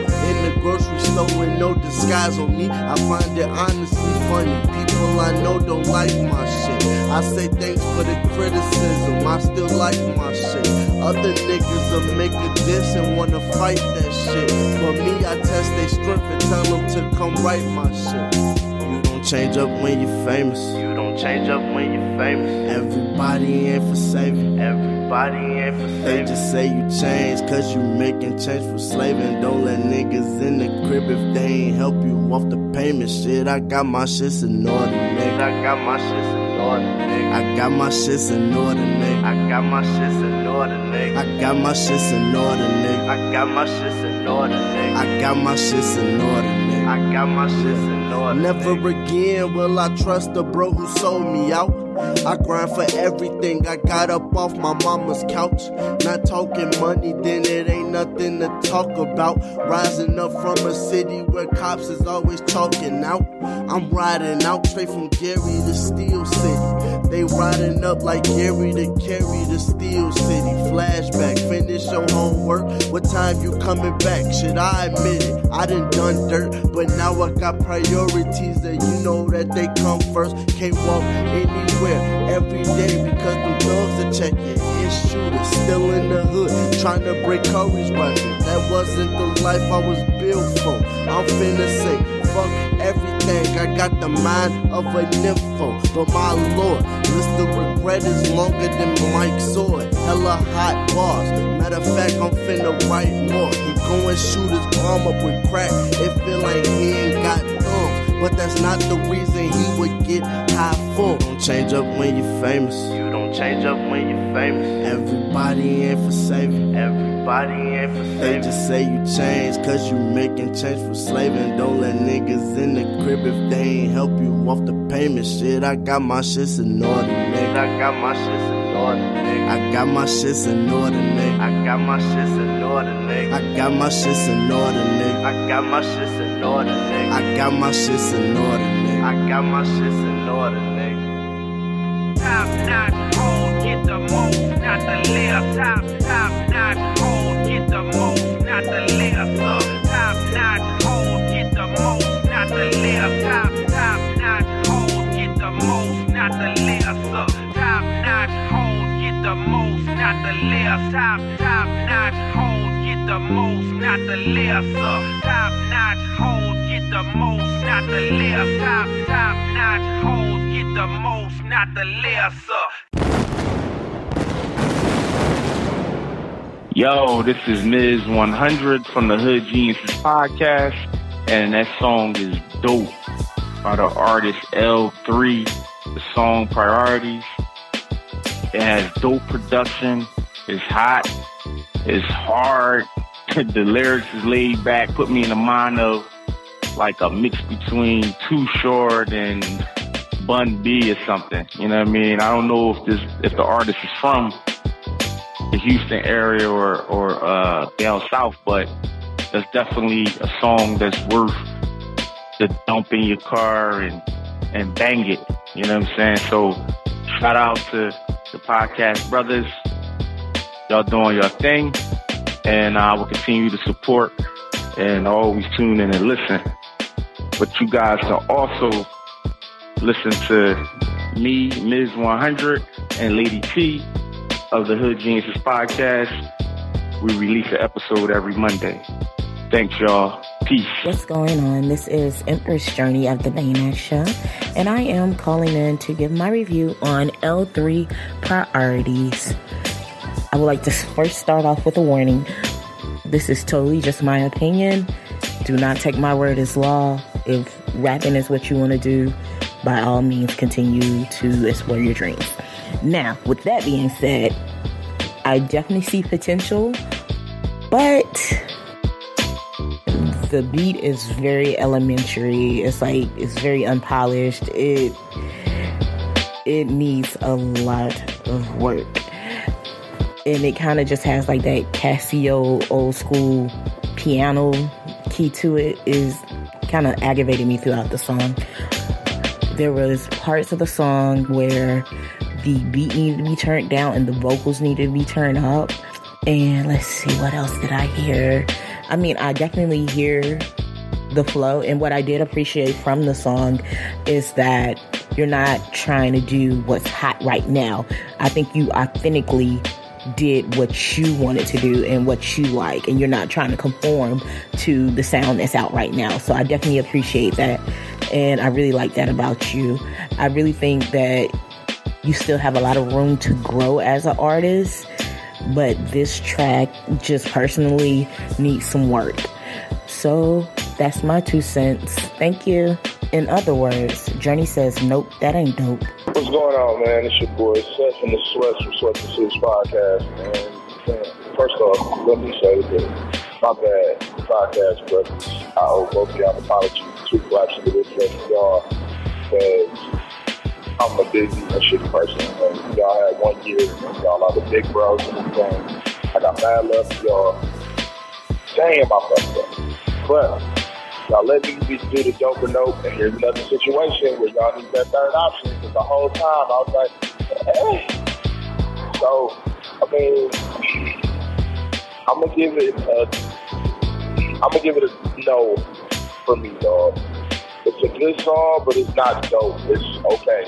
grocery store with no disguise on me. I find it honestly funny. People I know don't like my shit. I say thanks for the criticism. I still like my shit. Other niggas will make a diss and wanna fight that shit. But me, I test their strength and tell them to come write my shit. You don't change up when you're famous. Change up when you're famous. Everybody ain't for saving. Everybody ain't for saving. They just say you changed cause you making change for slaving. Don't let niggas in the crib if they ain't help you off the payment. Shit, I got my shits in order, nigga. I got my shits in order, nigga. I got my shits in order, nigga. I got my shits in order, nigga. I got my shits in order, nigga. I got my shits in order, nigga. I got my shits in order, nigga. I got my shit in order. Never again will I trust the bro who sold me out. I grind for everything. I got up off my mama's couch. Not talking money, then it ain't nothing to talk about. Rising up from a city where cops is always talking out. I'm riding out straight from Gary to Steel City. They riding up like Gary to carry to Steel City. Flashback, finish your homework. What time you coming back? Should I admit it? I done done dirt, but now I got priorities that you know that they come first. Can't walk anywhere every day because them dogs are checking. And shooters still in the hood, trying to break courage weapon. That wasn't the life I was built for. I'm finna say, fuck everything. I got the mind of a nympho, but my lord, list of regret is longer than Mike's sword. Hella hot bars. Matter of fact, I'm finna write more. He going shoot his arm up with crack. It feel like he ain't got. But that's not the reason he would get high for. Don't change up when you're famous. You don't change up when you're famous. Everybody ain't for saving. Everybody ain't for saving. They just say you change cause you making change for slaving. Don't let niggas in the crib if they ain't help you off the payment. Shit, I got my shits in order, nigga. I got my shits in order, nigga. I got my shits in order, nigga. I got my shits in order, nigga. I got my shits in order, nigga. I got my shits in order, nigga. I got my shits in order, nigga. I got my shits in order, nigga. Top notch hold, get the most, not the left. Top top notch get the most, not the. Uh, top notch hold, get the most, not the left. Top top notch hold, get the most, not the. Top notch hold, get the most, not the. Top top notch hold, get the most, not the. Top notch hold, get the most, not the. Top top notch hold, get the most, not the left. Yo, this is Ms. 100 from the Hood Geniuses podcast, and that song is dope by the artist L3. The song Priorities. It has dope production. It's hot. It's hard. the lyrics is laid back. Put me in the mind of like a mix between Too Short and Bun B or something. You know what I mean? I don't know if this if the artist is from the Houston area or or uh, down south, but that's definitely a song that's worth the dump in your car and and bang it. You know what I'm saying? So shout out to the podcast brothers. Y'all doing your thing, and I will continue to support and always tune in and listen. But you guys can also listen to me, Ms. 100, and Lady T of the Hood Geniuses podcast. We release an episode every Monday. Thanks, y'all. Peace. What's going on? This is Empress Journey of the Baymax Show, and I am calling in to give my review on L3 Priorities. I would like to first start off with a warning. This is totally just my opinion. Do not take my word as law. If rapping is what you want to do, by all means, continue to explore your dreams. Now, with that being said, I definitely see potential, but the beat is very elementary. It's like it's very unpolished. It it needs a lot of work. And it kind of just has like that Casio old school piano key to it is kind of aggravating me throughout the song. There was parts of the song where the beat needed to be turned down and the vocals needed to be turned up. And let's see, what else did I hear? I mean, I definitely hear the flow. And what I did appreciate from the song is that you're not trying to do what's hot right now. I think you authentically did what you wanted to do and what you like, and you're not trying to conform to the sound that's out right now. So I definitely appreciate that. And I really like that about you. I really think that you still have a lot of room to grow as an artist, but this track just personally needs some work. So that's my two cents. Thank you. In other words, Journey says, nope, that ain't dope. What's going on, man? It's your boy Seth from the Sweats from Sweats and Suits podcast, man. First off, let me say that My bad. Podcast brothers. I owe both of y'all an apology. Two to this y'all. I'm a busy and shitty person. And y'all had one year. And y'all are the big bros the game. I got mad love for y'all. Damn, I fucked up. But y'all let me do the dope and nope. And here's another situation where y'all need that third option. Because the whole time I was like. So, I mean, I'm gonna give it a, I'm gonna give it a no for me, dog. It's a good song, but it's not dope. It's okay.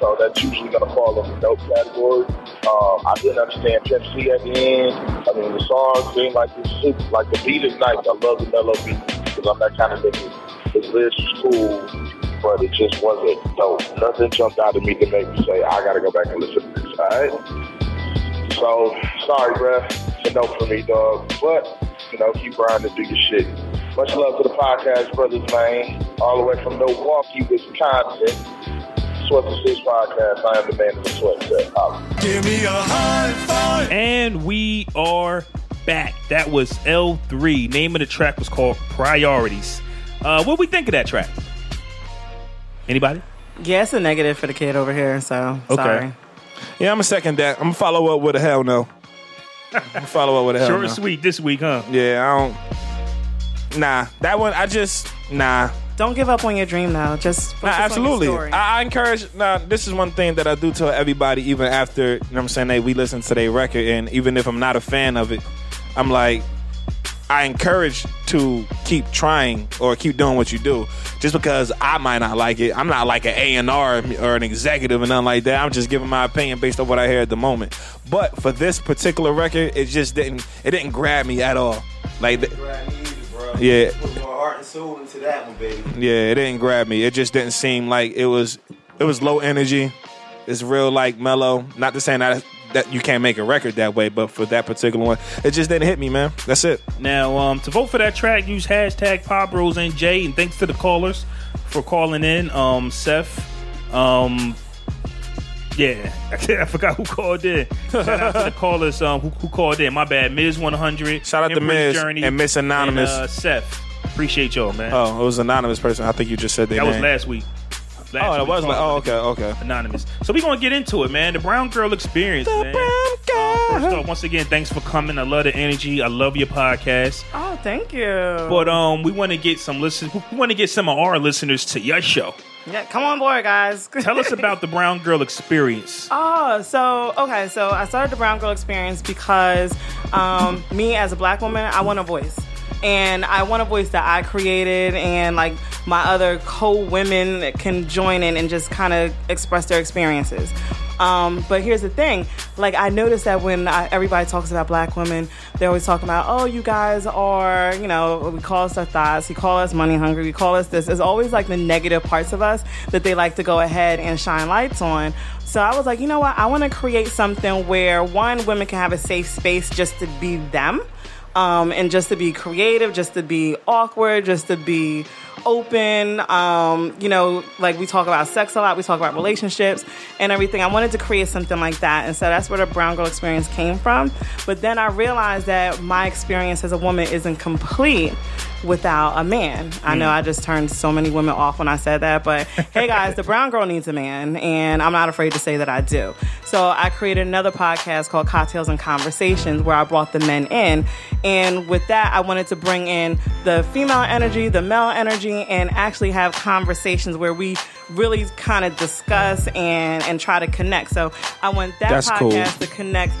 So that's usually gonna fall in the dope category. Um, I didn't understand C at the end. I mean, the song seemed like it's super, like the beat is nice. I love the mellow beat because I'm that kind of nigga. Lyrics was cool, but it just wasn't dope. Nothing jumped out at me to make me say, I gotta go back and listen to this. All right. So sorry, bruh. It's a no for me, dog. But you know, keep grinding, do your shit. Much love to the podcast, brothers, man. All the way from Milwaukee, Wisconsin. Sweat the Six Podcast. I am the man of the sweat set. Holla. Give me a high five. And we are back. That was L3. Name of the track was called Priorities. Uh, what we think of that track? Anybody? Yeah, it's a negative for the kid over here. So Okay. sorry. Yeah, I'm gonna second that. I'm gonna follow up with a hell no. I'm follow up with a hell Short no. and sweet this week, huh? Yeah, I don't. Nah, that one. I just nah. Don't give up on your dream now. Just focus Nah, on your absolutely. story. I, I encourage. Now, this is one thing that I do tell everybody, even after you know what I'm saying. They we listen to their record, and even if I'm not a fan of it, I'm like, I encourage to keep trying or keep doing what you do. Just because I might not like it, I'm not like an A and R or an executive and nothing like that. I'm just giving my opinion based on what I hear at the moment. But for this particular record, it just didn't. It didn't grab me at all. Like, the, Yeah. Put more heart and soul into that one, baby. Yeah, it didn't grab me. It just didn't seem like it was. It was low energy. It's real like mellow. Not to say that that you can't make a record that way, but for that particular one, it just didn't hit me, man. That's it. Now, um, to vote for that track, use hashtag Pop and J. And thanks to the callers for calling in. Um, Seth, um, yeah, I forgot who called in. Shout out to the callers um, who, who called in. My bad, Ms. One Hundred. Shout out to Miz Journey and Miss Anonymous. and, uh, Seth. Appreciate y'all, man. Oh, it was an anonymous person. I think you just said their that was last week. Last Oh, that week was like. Oh, okay, okay. anonymous. So we're gonna get into it, man. The brown girl experience, man. Uh, first off, once again, thanks for coming. I love the energy. I love your podcast. oh, thank you. But um, we want to get some listeners. We want to get some of our listeners to your show. Yeah, come on board, guys. Tell us about the brown girl experience. Oh, so okay, so I started the Brown Girl Experience because um, me as a black woman, I want a voice. And I want a voice that I created, and like my other co women can join in and just kind of express their experiences. Um, but here's the thing like, I noticed that when I, everybody talks about black women, they're always talking about, oh, you guys are, you know, we call us our thighs, we call us money hungry, we call us this. It's always like the negative parts of us that they like to go ahead and shine lights on. So I was like, you know what? I want to create something where one, women can have a safe space just to be them. Um, and just to be creative, just to be awkward, just to be open. Um, you know, like we talk about sex a lot, we talk about relationships and everything. I wanted to create something like that. And so that's where the Brown Girl experience came from. But then I realized that my experience as a woman isn't complete without a man. I know mm. I just turned so many women off when I said that, but hey guys, the brown girl needs a man, and I'm not afraid to say that I do. So I created another podcast called Cocktails and Conversations where I brought the men in. And with that, I wanted to bring in the female energy, the male energy, and actually have conversations where we really kind of discuss and, and try to connect. So I want that That's cool. podcast to connect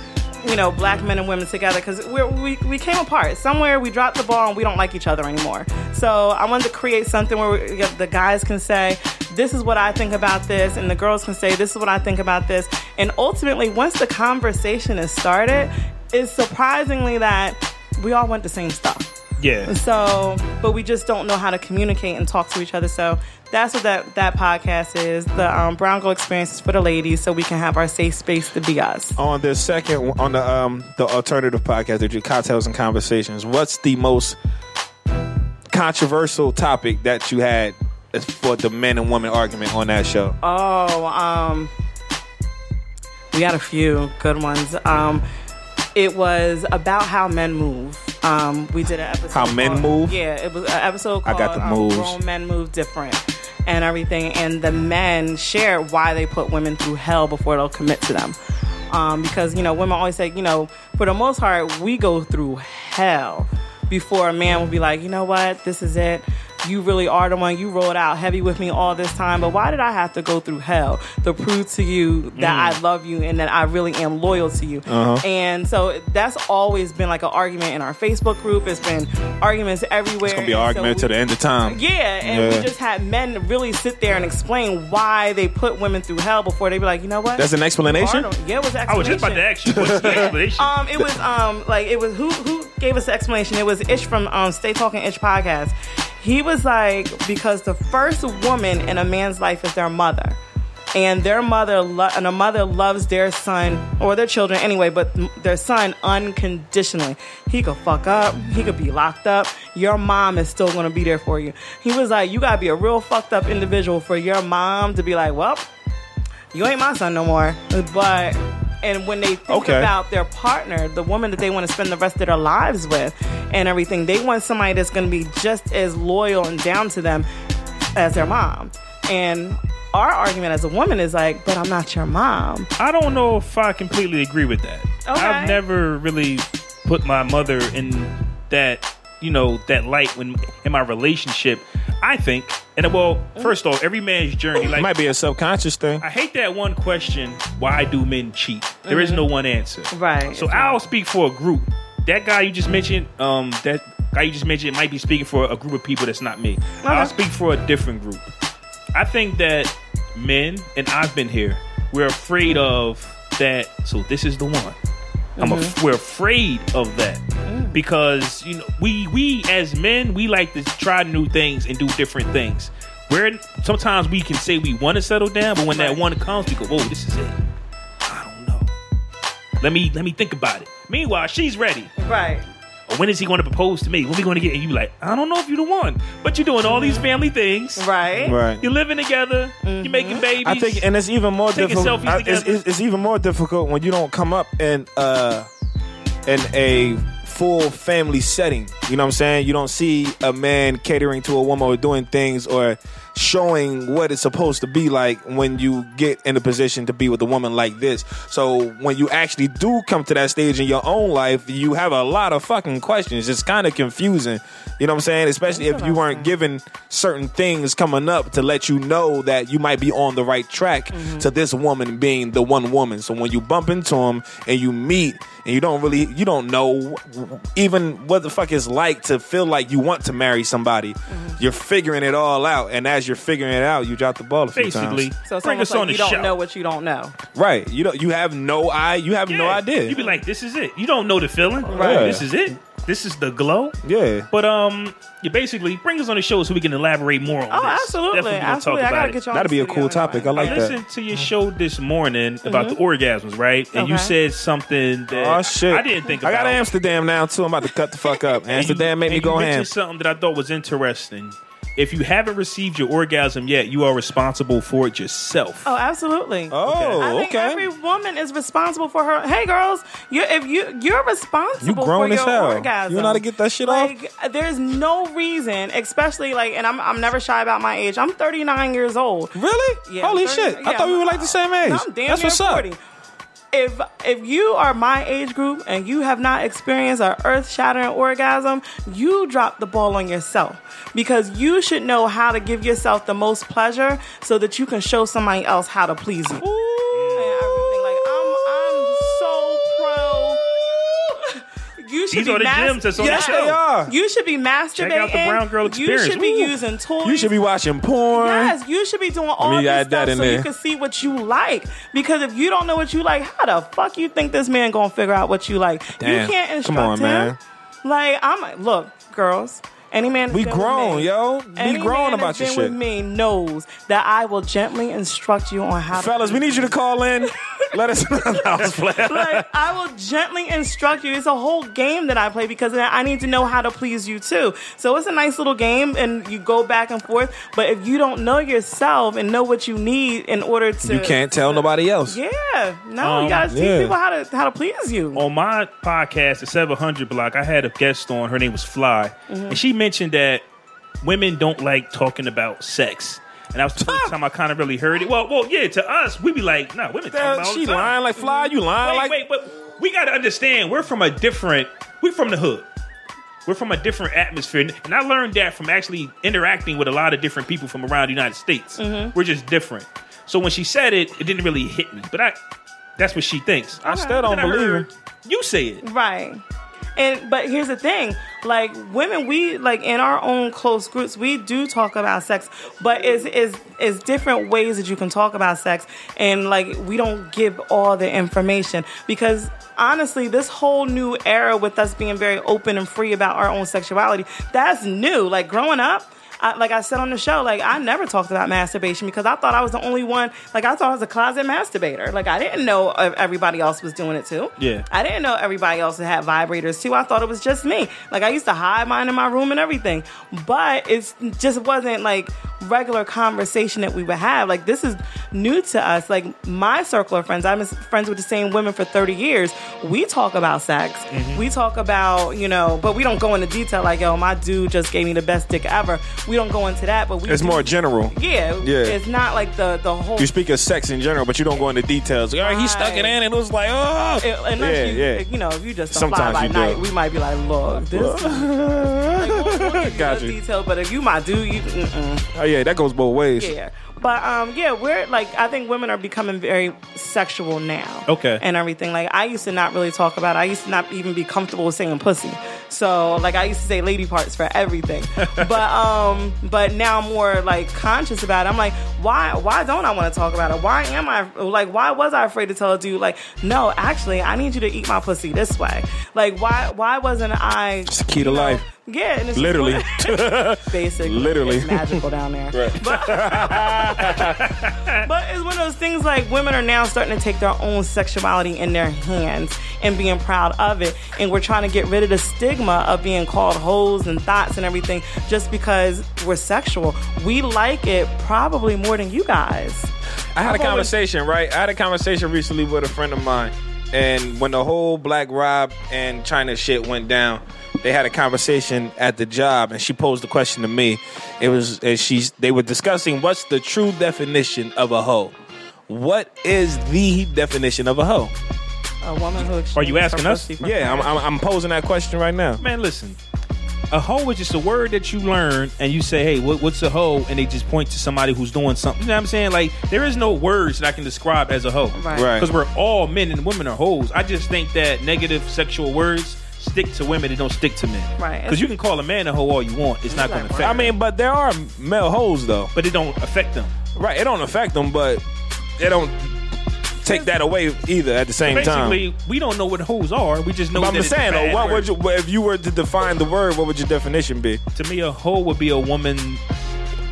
you know, black men and women together because we we came apart. Somewhere we dropped the ball and we don't like each other anymore. So I wanted to create something where we, the guys can say, "This is what I think about this," and the girls can say, "This is what I think about this." And ultimately, once the conversation is started, it's surprisingly that we all want the same stuff. Yeah. So, but we just don't know how to communicate and talk to each other. So that's what that, that podcast is. The um, Brown Girl Experience is for the ladies, so we can have our safe space to be us. On the second, on the um the alternative podcast, they do cocktails and conversations. What's the most controversial topic that you had for the men and women argument on that show? Oh, um, we had a few good ones. Um, it was about how men move. Um, we did an episode. How men called- move? Yeah, it was an episode I called got the um, moves. Grown Men Move Different and everything. And the men share why they put women through hell before they'll commit to them. Um, because, you know, women always say, you know, for the most part, we go through hell before a man will be like, you know what, this is it. You really are the one. You rolled out heavy with me all this time, but why did I have to go through hell to prove to you that Mm. I love you and that I really am loyal to you? Uh-huh. And so that's always been like an argument in our Facebook group. It's been arguments everywhere. It's gonna be an And so argument we- to the end of time. yeah, and Yeah. we just had men really sit there and explain why they put women through hell before they'd be like, you know what? That's an explanation? Pardon- Yeah, it was an I was just about to ask you, what's the explanation? um, it was um like it was who who gave us the explanation? It was Ish from um Stay Talking Ish podcast. He was like because the first woman in a man's life is their mother. And their mother lo- and a mother loves their son or their children anyway, but their son unconditionally. He could fuck up, he could be locked up. Your mom is still gonna be there for you. He was like, you gotta be a real fucked up individual for your mom to be like, well, you ain't my son no more. But and when they think Okay. about their partner, the woman that they want to spend the rest of their lives with, and everything, they want somebody that's going to be just as loyal and down to them as their mom. And our argument as a woman is like, but I'm not your mom. I don't know if I completely agree with that. Okay. I've never really put my mother in that, you know, that light when in my relationship. I think, and well, first off, every man's journey, It like might be a subconscious thing. I hate that one question: Why do men cheat? There is no one answer. Right. So I'll speak for a group. That guy you just mentioned, um, that guy you just mentioned might be speaking for a group of people that's not me. I'll speak for a different group. I think that men, and I've been here, we're afraid of that. So this is the one. I'm af- mm-hmm. we're afraid of that mm. because you know we we as men we like to try new things and do different things. Where sometimes we can say we want to settle down, but when that one comes, we go, "Whoa, this is it." I don't know. Let me let me think about it. Meanwhile, she's ready. Right. Or when is he going to propose to me? When we going to get? And you like, I don't know if you're the one, but you're doing all these family things. Right. Right. You're living together. You're making babies. I think, and it's even more Taking difficult. selfies I- It's, together. it's, it's even more difficult when you don't come up in uh in a full family setting. You know what I'm saying? You don't see a man catering to a woman or doing things or showing what it's supposed to be like when you get in a position to be with a woman like this. So when you actually do come to that stage in your own life, you have a lot of fucking questions. It's kind of confusing. You know what I'm saying? Especially if you weren't given certain things coming up to let you know that you might be on the right track to this woman being the one woman. So when you bump into him and you meet and you don't really you don't know even what the fuck it's like to feel like you want to marry somebody. Mm-hmm. You're figuring it all out and as you're figuring it out, you drop the ball a few Basically, times. So it's bring almost us on like the you don't show. know what you don't know. Right. You don't you have no eye you have no idea. You'd be like, this is it. You don't know the feeling. Right. This is it. This is the glow. Yeah. But um, you basically bring us on the show so we can elaborate more on Oh, this. absolutely. Definitely gonna Absolutely. Talk I about gotta it. get you on That'd be a cool topic. I like I that. listened to your show this morning about the orgasms, right? And you Okay. said something that Oh shit! I didn't think I about. got Amsterdam now too. I'm about to cut the fuck up. And you- Amsterdam made me and go you ham. something that I thought was interesting. If you haven't received your orgasm yet, you are responsible for it yourself. Oh, absolutely. Oh, I think okay. every woman is responsible for her. Hey, girls, you if you you're responsible You grown for as your hell. orgasm. You know how to get that shit off? like, There's no reason, especially like, and I'm I'm never shy about my age. I'm 39 years old. Really? Yeah, Holy 30 shit! I yeah, thought we were like the same age. No, I'm damn That's near what's 40. up. If if you are my age group and you have not experienced an earth shattering orgasm, you drop the ball on yourself because you should know how to give yourself the most pleasure so that you can show somebody else how to please you. And You should These be are the mas- gems that's on the Yes, show. They are. You should be masturbating. Check out the Brown Girl Experience. You should be Ooh. using tools. You should be watching porn. Yes, you should be doing all me this add that stuff in so there. you can see what you like. Because if you don't know what you like, how the fuck you think this man gonna figure out what you like? Damn. You can't Come instruct on, him. man. Like I'm like, look, girls, Any man that's We been with grown, me- yo. Be any grown man about that's your shit. with me knows that I will gently instruct you on how. Fellas, to we need you to call in. Let us know. I like I will gently instruct you. It's a whole game that I play because I need to know how to please you too. So it's a nice little game, and you go back and forth. But if you don't know yourself and know what you need in order to, You can't tell nobody else. Yeah, no, Um, you gotta teach yeah. people how to how to please you. On my podcast, the 700 block, I had a guest on. Her name was Fly, Mhm. and she mentioned that women don't like talking about sex. And that was the first time I kind of really heard it. Well, well, yeah. To us, we be like, no, women talk about it all she time. lying like Fly? You lying wait, like- Wait, but we got to understand, we're from a different. We're from the hood. We're from a different atmosphere, and I learned that from actually interacting with a lot of different people from around the United States. Mhm. We're just different. So when she said it, it didn't really hit me. But I, that's what she thinks. I still don't Then I believe heard You say it. Right. And but here's the thing, like women, we like in our own close groups, we do talk about sex, but it's is is different ways that you can talk about sex, and like we don't give all the information because honestly, this whole new era with us being very open and free about our own sexuality, that's new. Like growing up. I, like I said on the show, like I never talked about masturbation because I thought I was the only one. Like I thought I was a closet masturbator. Like I didn't know everybody else was doing it too. Yeah. I didn't know everybody else had vibrators too. I thought it was just me. Like I used to hide mine in my room and everything. But it's just wasn't like regular conversation that we would have. Like this is new to us. Like my circle of friends, I'm friends with the same women for 30 years. We talk about sex. Mm-hmm. We talk about, you know, but we don't go into detail like, yo, my dude just gave me the best dick ever. We don't go into that, but we It's do- more general. Yeah. Yeah. It's not like the the whole You speak of sex in general, but you don't go into details. Like, oh, he stuck it in, and it was like, oh, It- unless yeah, you, yeah. you know, if you just Sometimes fly by you do night, we might be like, look, this. like, we'll, we'll Got the you. detail, but if you my dude, you. Mm-mm. Yeah, that goes both ways. Yeah. But um, yeah, we're like I think women are becoming very sexual now. Okay. And everything. Like I used to not really talk about it. I used to not even be comfortable with saying pussy. So like I used to say lady parts for everything. but um but now I'm more like conscious about it. I'm like, why why don't I want to talk about it? Why am I like why was I afraid to tell a dude like, no, actually I need you to eat my pussy this way. Like why why wasn't I It's the key to life. Yeah, and it's Literally. basically, Literally. it's magical down there. Right. But it's one of those things like women are now starting to take their own sexuality in their hands and being proud of it. And we're trying to get rid of the stigma of being called hoes and thots and everything just because we're sexual. We like it probably more than you guys. I had I've a always- conversation, right? I had a conversation recently with a friend of mine, and when the whole Black Rob and Chyna shit went down, they had a conversation at the job, and she posed the question to me. It was, and she's they were discussing what's the true definition of a hoe. What is the definition of a hoe? A woman who Are you asking us? Yeah, I'm. I'm, I'm posing that question right now. Man, listen. A hoe is just a word that you learn and you say, hey, what, what's a hoe? And they just point to somebody who's doing something. You know what I'm saying? Like, there is no words that I can describe as a hoe. Right. Right. Because we're all men and women are hoes. I just think that negative sexual words stick to women, they don't stick to men. Right. Because you can call a man a hoe all you want. It's not going to affect I mean, but there are male hoes though. But it don't affect them. Right, it don't affect them, but it don't take that away either at the same time. Basically, we don't know what hoes are. We just know But I'm that just it's a saying, though, bad what word. would you, if you were to define the word, what would your definition be? To me, a hoe would be a woman,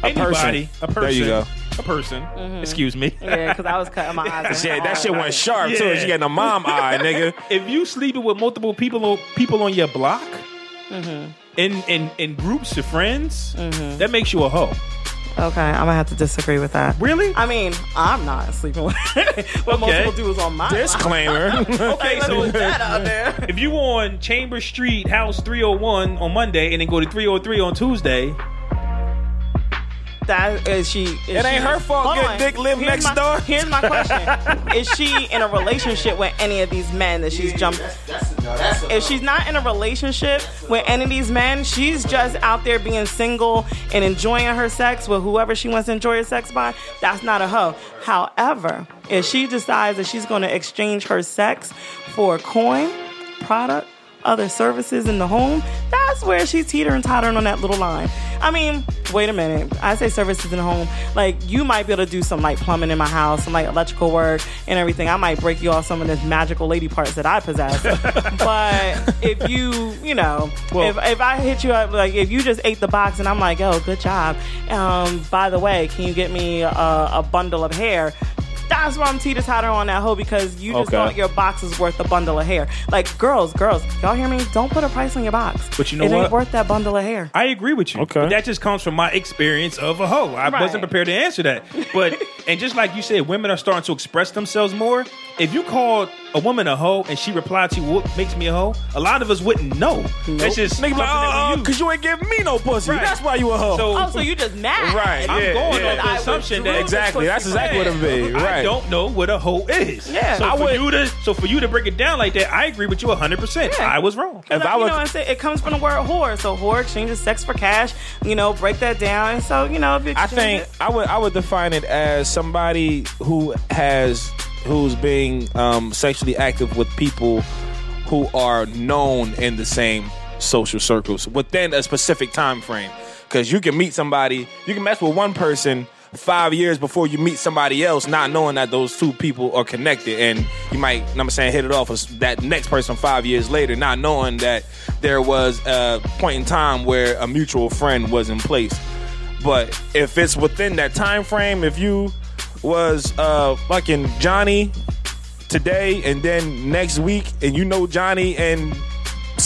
A person. anybody, a person. There you go. A person. Excuse me. Mm-hmm. Yeah, because I was cutting my eyes. Shit, that shit went sharp too. Yeah. She getting a mom eye, nigga. If you sleeping with multiple people on people on your block, Mm-hmm. in in in groups of friends, that makes you a hoe. Okay, I'm gonna have to disagree with that. Really? I mean, I'm not sleeping with, with Okay. multiple dudes on my Disclaimer. Okay, so let that out there. if you on Chamber Street, House 301 on Monday, and then go to 303 on Tuesday, That is she. Is It ain't her fault Hold good on. dick live Here's next my- door. Here's my question: Is she in a relationship with any of these men that she's jumped? If she's not in a relationship with any of these men, she's just out there being single and enjoying her sex with whoever she wants to enjoy her sex by. That's not a hoe. However, if she decides that she's going to exchange her sex for coin, product, other services in the home, that's that's where she's teetering tottering on that little line. I mean, wait a minute. I say services in the home. Like you might be able to do some like plumbing in my house, some like electrical work and everything. I might break you off some of this magical lady parts that I possess. but if you, you know, if, if I hit you up, like if you just ate the box and I'm like, oh, good job. Um, by the way, can you get me a, a bundle of hair? That's why I'm teeter totter on that hoe because you just Okay. thought your box is worth a bundle of hair. Like girls, girls, y'all hear me? Don't put a price on your box. But you know it what? ain't worth that bundle of hair. I agree with you. Okay. But that just comes from my experience of a hoe. I Right. wasn't prepared to answer that. But and just like you said, women are starting to express themselves more. If you called a woman a hoe and she replied to you, what makes me a hoe? A lot of us wouldn't know. That's just Nigga, like, oh, because you ain't giving me no pussy. Right. That's why you a hoe. So- oh, so you just mad? Right, I'm yeah, going yeah. off the assumption that Exactly. That's exactly what it be. I Right. don't know what a hoe is. Yeah. So I for would- you to so for you to break it down like that, I agree with you 100. percent I was wrong. If I you know, I say it comes from the word whore. So whore exchanges sex for cash. You know, break that down. And so you know, if you I exchange think it- I would I would define it as somebody who has who's being um, sexually active with people who are known in the same social circles within a specific time frame. Because you can meet somebody, you can mess with one person five years before you meet somebody else, not knowing that those two people are connected, and you might, know what I'm saying, hit it off with that next person five years later, not knowing that there was a point in time where a mutual friend was in place. But if it's within that time frame, if you was uh fucking Johnny today and then next week and you know Johnny and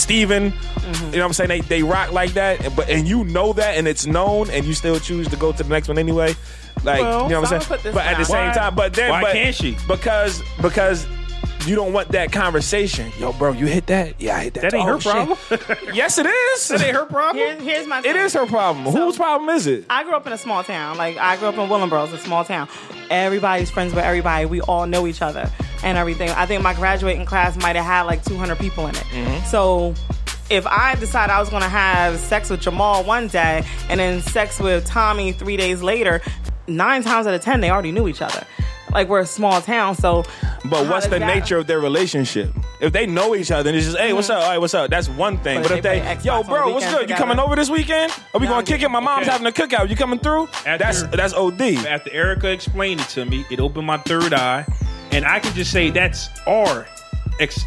Steven, Mm-hmm. you know what I'm saying? They they rock like that, and- but and you know that and it's known and you still choose to go to the next one anyway. Like Well, you know what so I'm saying? But at the same Why- time, but then why but, can't she? Because because you don't want that conversation. Yo, bro, you hit that? Yeah, I hit that. That ain't Oh, her shit. problem. yes, it is. that ain't her problem. Here- here's my. It thing. is her problem. Whose problem is it? I grew up in a small town. Like I grew up in Willingboro, it's a small town. Everybody's friends with everybody. We all know each other and everything. I think my graduating class might have had like 200 people in it. Mm-hmm. So if I decide I was going to have sex with Jamal one day and then sex with Tommy three days later, nine times out of ten they already knew each other. Like we're a small town, so. But what's the that- nature of their relationship? If they know each other and it's just, hey, what's up? All right, what's up? That's one thing. But But, if if they they, yo, bro, what's weekends good? You coming over this weekend? Are we gonna kick it? My mom's Okay. having a cookout. You coming through? that's that's OD. After Erica explained it to me, it opened my third eye, and I can just say that's our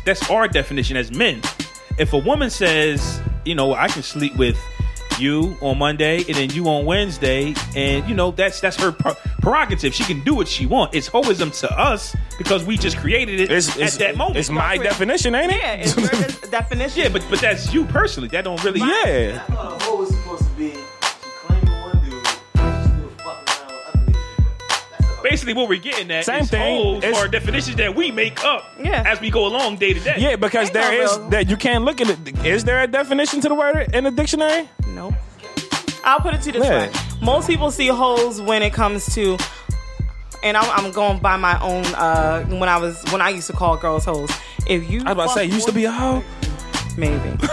that's our definition as men. If a woman says, you know, I can sleep with you on Monday and then you on Wednesday, and you know that's that's her pre- prerogative. She can do what she wants. It's hoism to us because we just created it It's- at it's- that moment. it's my definition, ain't it? Yeah, it's your de- definition. Yeah, but but that's you personally. That don't really. Yeah. Basically, what we're getting at Same is thing. hoes It's- are definitions that we make up Yeah. as we go along day to day. Yeah, because Ain't there no is real- that you can't look at it. Is there a definition to the word in the dictionary? Nope. I'll put it to you this Yeah. way: most people see holes when it comes to, and I'm, I'm going by my own. Uh, when I was when I used to call girls hoes. If you, I was about to say, you used to be a hoe. Maybe.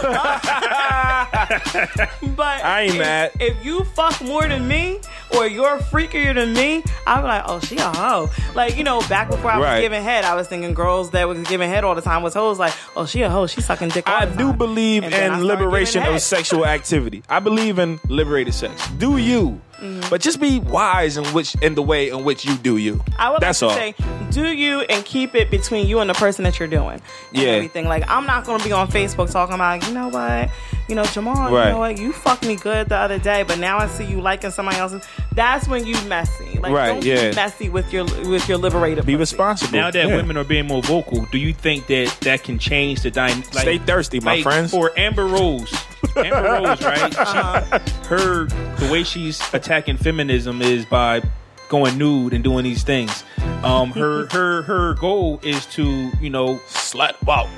but I ain't if, mad. If you fuck more than me, or you're freakier than me, I'm like, oh, she a hoe. Like you know, back before I was Right. giving head, I was thinking girls that was giving head all the time was hoes. Like, oh, she a hoe. She sucking dick. All I the do time. believe And then I in liberation of sexual activity. I believe in liberated sex. Do you? Mm-hmm. But just be wise in which in the way in which you do you. I would That's like all. say, do you and keep it between you and the person that you're doing. And Yeah. Everything. Like, I'm not going to be on Facebook talking about, you know what? You know, Jamal, you know what? You fucked me good the other day, but now I see you liking somebody else's. That's when you messy. Like, Right, don't yeah. be messy with your with your liberator. Be pussy. responsible. Now that Yeah. women are being more vocal, do you think that that can change the dynamic? Stay thirsty, my friends. For Amber Rose, Amber Rose, right? Uh-huh. She, her the way she's attacking feminism is by going nude and doing these things. Um, her her her goal is to you know slut wow.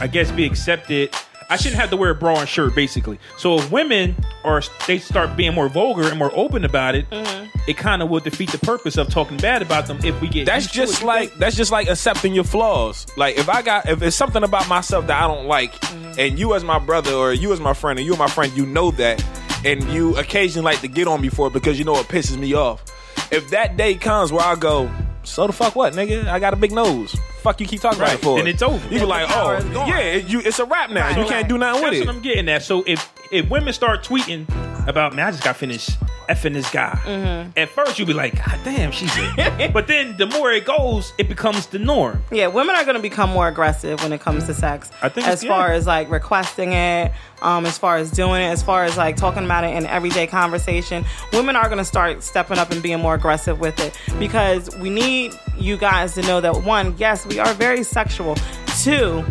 I guess be accepted. I shouldn't have to wear a bra and shirt, basically. So if women are they start being more vulgar and more open about it, Mm-hmm. it kind of will defeat the purpose of talking bad about them if we get. That's used to it. just like think? that's just like accepting your flaws. Like if I got if it's something about myself that I don't like, Mm-hmm. and you as my brother or you as my friend or you my friend, you know that, and you occasionally like to get on me for it because you know it pisses me off. If that day comes where I go, so the fuck what, nigga? I got a big nose. Fuck you keep talking about Right, it for. then it's over. You be like, oh yeah, it, you, it's a wrap now. Right, you can't do nothing with That's it. what I'm getting at. So if if women start tweeting about man, I just got finished effing this guy. Mm-hmm. At first, you'll be like, God damn, she's it. but then the more it goes, it becomes the norm. Yeah, women are going to become more aggressive when it comes to sex. I think as far as like requesting it, um, as far as doing it, as far as like talking about it in everyday conversation, women are going to start stepping up and being more aggressive with it because we need you guys to know that one, yes, we are very sexual. Two.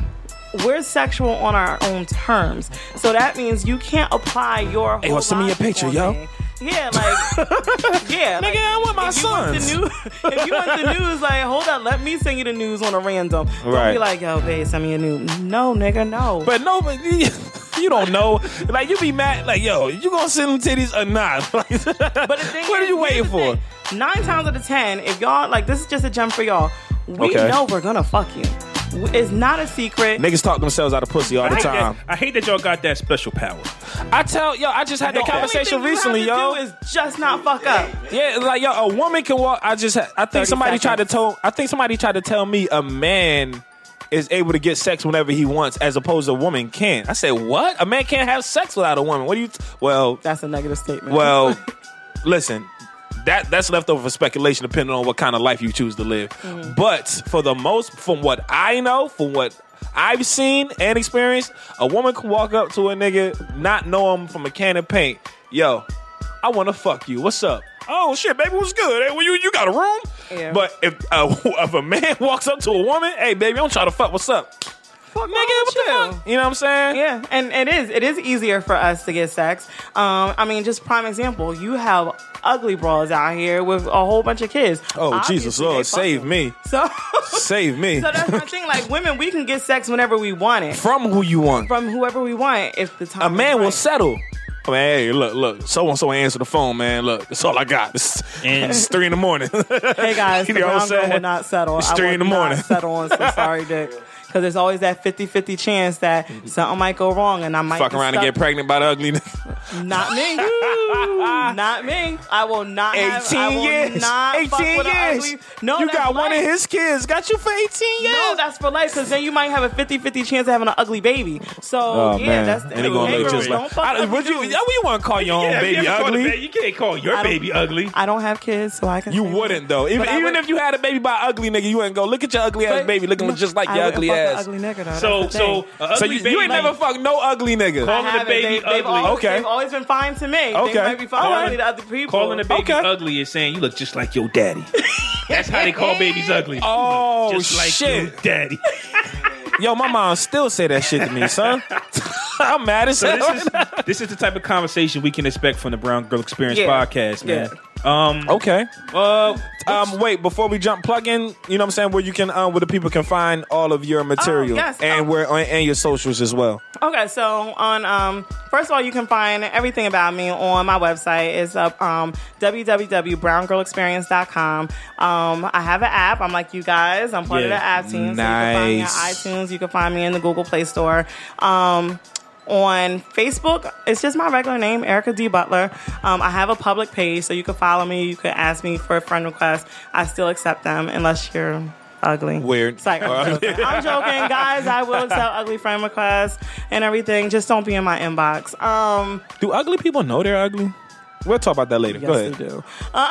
We're sexual on our own terms, so that means you can't apply your. Hey, well, send me your picture, yo. me. Yeah, like yeah, Nigga, I want my if you want the news, if you want the news, like hold up, let me send you the news on a random. Don't Right. be like, yo, babe, send me a new. No, nigga, no. But no, but you, don't know. Like you be mad. Like yo, you gonna send them titties or not? But the thing what are is, you waiting for? thing. Nine times out of ten, if y'all like, this is just a gem for y'all. We Okay. know we're gonna fuck you. It's not a secret. Niggas talk themselves out of pussy all the hate, time. that, I hate that y'all got that special power. I tell yo, I just had that only conversation thing you recently, have to yo. do is just not fuck up. Yeah, like yo, a woman can walk. I just, I think somebody tried to tell. I think somebody tried to tell me a man is able to get sex whenever he wants, as opposed to a woman can't. I said, what? A man can't have sex without a woman. What do you? T- well, That's a negative statement. well, listen. That that's left over for speculation, depending on what kind of life you choose to live. But for the most, from what I know, from what I've seen and experienced, a woman can walk up to a nigga, not know him from a can of paint. Yo, I want to fuck you. What's up? Oh shit, baby, what's good? Hey, well, you you got a room? Yeah. But if uh, if a man walks up to a woman, hey baby, I'm trying to fuck. What's up? Fuck Nigga, what the fuck? You know what I'm saying? Yeah, and it is. It is easier for us to get sex. Um, I mean, just prime example. You have ugly bras out here with a whole bunch of kids. Oh Obviously, Jesus, Lord, fucking- save me, So, save me so that's my thing. Like women, we can get sex whenever we want it from who you want. from whoever we want. If the time a is man will settle. I mean, hey, look, look, so and so answer the phone, man. Look, that's all I got. It's, And- it's three in the morning. Hey guys, You the know what I'm brown girl will not settle. It's I three will in the not morning. settle on some sorry dick. Because there's always that 50-50 chance that something might go wrong and I might Fuck be around and get pregnant by the ugliness. Not me. not me. I will not. Have, 18 I will years. Not 18 fuck with years. ugly- No, you that's got one of his kids. Got you for 18 years. No, that's for life. Because then you might have a 50-50 chance of having an ugly baby. So Oh, yeah, man. that's And he gonna look just like- don't fuck I- would you, dudes. how you want to call your own Yeah, if you baby ever ugly? ba- you can't call your I don't- baby ugly. I don't have kids, so I can. You wouldn't though. Even, even would- if you had a baby by ugly nigga, you wouldn't go look at your ugly ass But- baby looking no, just like your ugly fuck an ass. Ugly nigga, though. So so thing. ugly So you, baby, you ain't never fucked no ugly nigga. Calling I the haven't. baby They- they've ugly. always- Okay. They've always been fine to me. Okay. They might be fine Alright. to other people. calling a baby Okay. ugly is saying you look just like your daddy. That's how they call babies ugly. Oh, just like shit. your daddy. Yo, my mom still say that shit to me, son. I'm mad as So hell. this is this is the type of conversation we can expect from the Brown Girl Experience Yeah. podcast, man. Um, okay. uh, Um, wait, before we jump, plug in. You know what I'm saying? Where you can, um, where the people can find all of your material Oh, yes. and Oh. where and your socials as well. Okay, so on um first of all, you can find everything about me on my website. It's up um www.browngirlexperience.com. Um I have an app. I'm like you guys. I'm part of the app team. So you can find me on Nice. iTunes. You can find me in the Google Play Store. Um on Facebook, it's just my regular name, Erica D. Butler. Um, I have a public page, so you can follow me. You can ask me for a friend request. I still accept them unless you're ugly. Weird. Like, I'm, joking. I'm joking, guys. I will accept ugly friend requests and everything. Just don't be in my inbox. Um, Do ugly people know they're ugly? We'll talk about that later. Go yes, ahead. they do. Uh,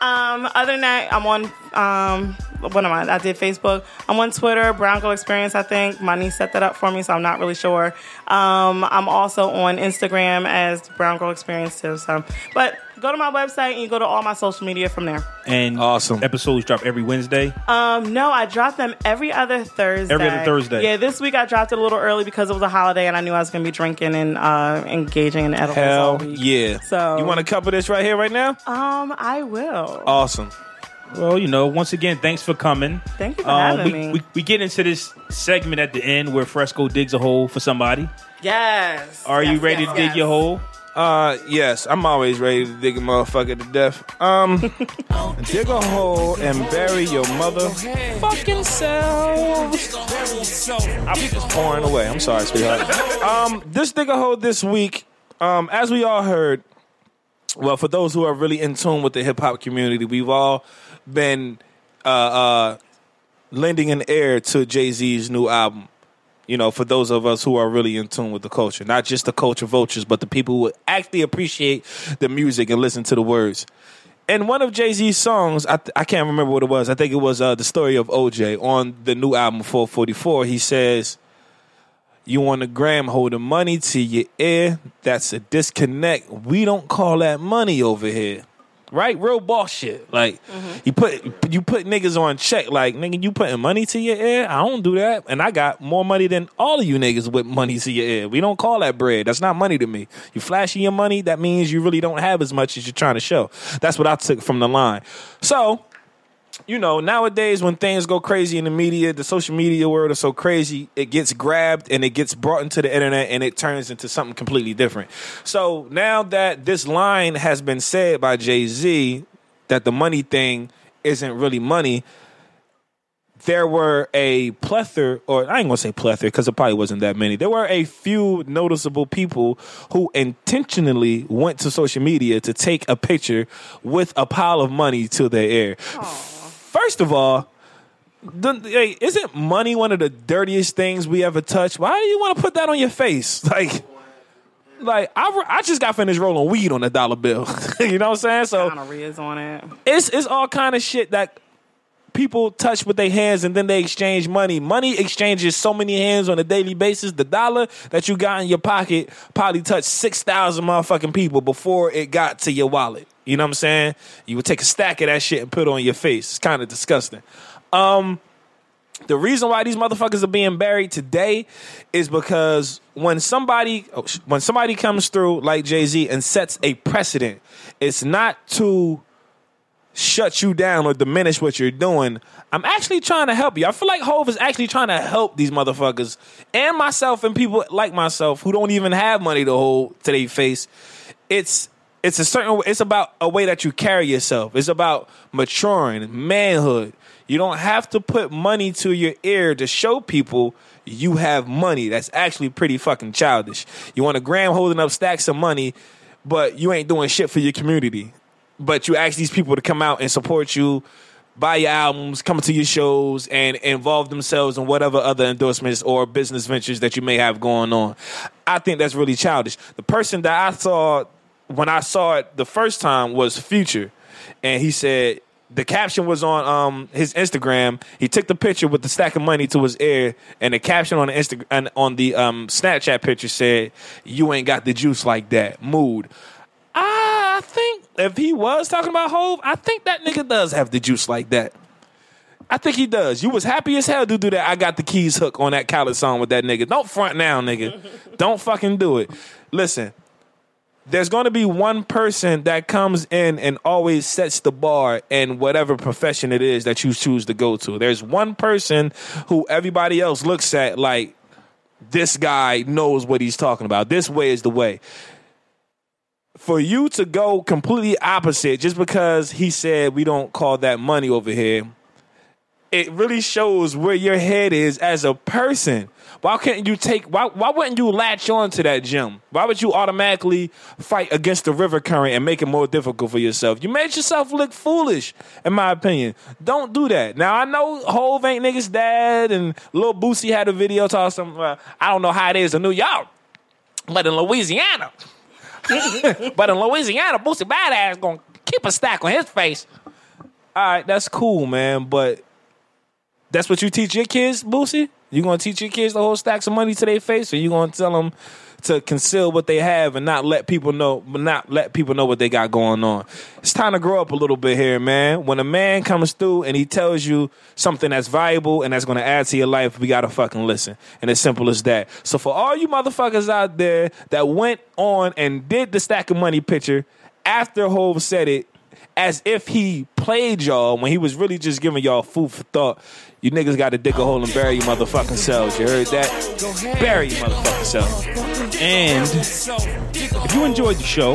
um, other than that, I'm on. What am I? I did Facebook. I'm on Twitter. Brown Girl Experience. I think my niece set that up for me, so I'm not really sure. Um, I'm also on Instagram as Brown Girl Experience too. So, but go to my website and you go to all my social media from there. and Awesome. episodes drop every Wednesday. Um, no, I drop them every other Thursday. Every other Thursday. Yeah, this week I dropped it a little early because it was a holiday and I knew I was going to be drinking and uh, engaging in edibles all Hell week. yeah. So- you want to cover this right here, right now? Um, I will. Awesome. Well, you know, once again, thanks for coming. Thank you for Um, having we, me. We, we get into this segment at the end where Fresco digs a hole for somebody. yes. Are you ready yes, to dig yes. your hole? Uh, yes, I'm always ready to dig a motherfucker to death. Um, dig a hole and bury your motherfucking selves. I'll be just pouring away. I'm sorry, sweetheart. Um, this dig a hole this week, um, as we all heard, well, for those who are really in tune with the hip hop community, we've all been uh, uh, lending an ear to Jay Z's new album. You know, for those of us who are really in tune with the culture, not just the culture vultures, but the people who actually appreciate the music and listen to the words. In one of Jay Z's songs, I, th- I can't remember what it was. I think it was uh, the story of OJ on the new album 444. He says, "You on the gram holding money to your ear? That's a disconnect. We don't call that money over here." Right, real boss shit. Like mm-hmm. you put you put niggas on check. Like nigga, you putting money to your ear. I don't do that, and I got more money than all of you niggas with money to your ear. We don't call that bread. That's not money to me. You flashing your money, that means you really don't have as much as you're trying to show. That's what I took from the line. So you know, nowadays when things go crazy in the media, the social media world is so crazy, it gets grabbed and it gets brought into the internet and it turns into something completely different. So now that this line has been said by Jay Z that the money thing isn't really money, there were a plethora, or I ain't gonna say plethora because it probably wasn't that many. There were a few noticeable people who intentionally went to social media to take a picture with a pile of money to their ear. First of all, the, hey, isn't money one of the dirtiest things we ever touch? Why do you want to put that on your face? Like, like I, I just got finished rolling weed on a dollar bill. you know what I'm saying? So Gonorrhea's on it. it's it's all kind of shit that people touch with their hands and then they exchange money. Money exchanges so many hands on a daily basis. The dollar that you got in your pocket probably touched six thousand motherfucking people before it got to your wallet. You know what I'm saying? You would take a stack of that shit and put it on your face. It's kind of disgusting. Um, the reason why these motherfuckers are being buried today is because when somebody oh, when somebody comes through like Jay Z and sets a precedent, it's not to shut you down or diminish what you're doing. I'm actually trying to help you. I feel like Hove is actually trying to help these motherfuckers and myself and people like myself who don't even have money to hold to their face. It's it's a certain it's about a way that you carry yourself. It's about maturing, manhood. You don't have to put money to your ear to show people you have money. That's actually pretty fucking childish. You want a gram holding up stacks of money, but you ain't doing shit for your community. But you ask these people to come out and support you, buy your albums, come to your shows, and involve themselves in whatever other endorsements or business ventures that you may have going on. I think that's really childish. The person that I saw when I saw it the first time was Future, and he said the caption was on um, his Instagram. He took the picture with the stack of money to his ear, and the caption on the Insta- on the um, Snapchat picture said, "You ain't got the juice like that." Mood. I think if he was talking about Hove, I think that nigga does have the juice like that. I think he does. You was happy as hell to do that. I got the keys hook on that Khaled song with that nigga. Don't front now, nigga. Don't fucking do it. Listen, there's going to be one person that comes in and always sets the bar in whatever profession it is that you choose to go to. There's one person who everybody else looks at like this guy knows what he's talking about. This way is the way. For you to go completely opposite just because he said we don't call that money over here, it really shows where your head is as a person. Why can't you take why why wouldn't you latch on to that gym? Why would you automatically fight against the river current and make it more difficult for yourself? You made yourself look foolish, in my opinion. Don't do that. Now I know Hove ain't niggas dad and Lil Boosie had a video talking I don't know how it is in New York, but in Louisiana. but in Louisiana, Boosie Badazz gonna keep a stack on his face. All right, that's cool, man. But that's what you teach your kids, Boosie? You gonna teach your kids to hold stacks of money to their face, or you gonna tell them to conceal what they have and not let people know, but not let people know what they got going on? It's time to grow up a little bit here, man. When a man comes through and he tells you something that's valuable and that's gonna add to your life, we gotta fucking listen. And it's simple as that. So for all you motherfuckers out there that went on and did the stack of money picture after Hove said it, as if he played y'all when he was really just giving y'all food for thought. You niggas got to dig a hole and bury your motherfucking selves. You heard that? Bury your motherfucking selves. And if you enjoyed the show,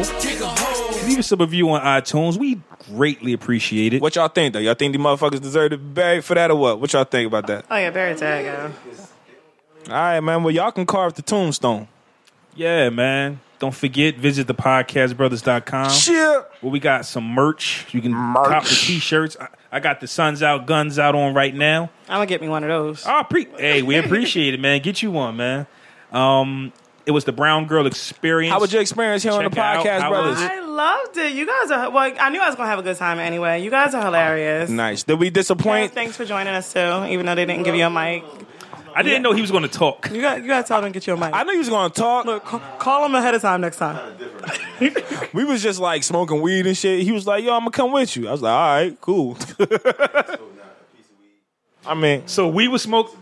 leave us a review on iTunes. We greatly appreciate it. What y'all think though? Y'all think these motherfuckers deserve to be buried for that or what? What y'all think about that? Oh yeah, Barry Tag. Yeah. All right, man. Well, y'all can carve the tombstone. Yeah, man. Don't forget, visit the podcastbrothers.com. Shit. Where we got some merch. You can cop the t-shirts. I, I got the Suns Out, Guns Out on right now. I'm gonna get me one of those. Oh, pre- hey, we appreciate it, man. Get you one, man. Um, it was the Brown Girl Experience. How was your experience here on the Check out. podcast, brothers? I loved it. You guys are well. I knew I was gonna have a good time anyway. You guys are hilarious. Nice. Did we Yeah, disappoint? thanks for joining us too, even though they didn't give you a mic. I didn't know he was going to talk. You got you got to tell them to get your mic. I knew he was gonna talk. Look, call, call him ahead of time next time. We was just like smoking weed and shit. He was like, "Yo, I'm gonna come with you." I was like, "All right, cool." I mean, So we was smoke.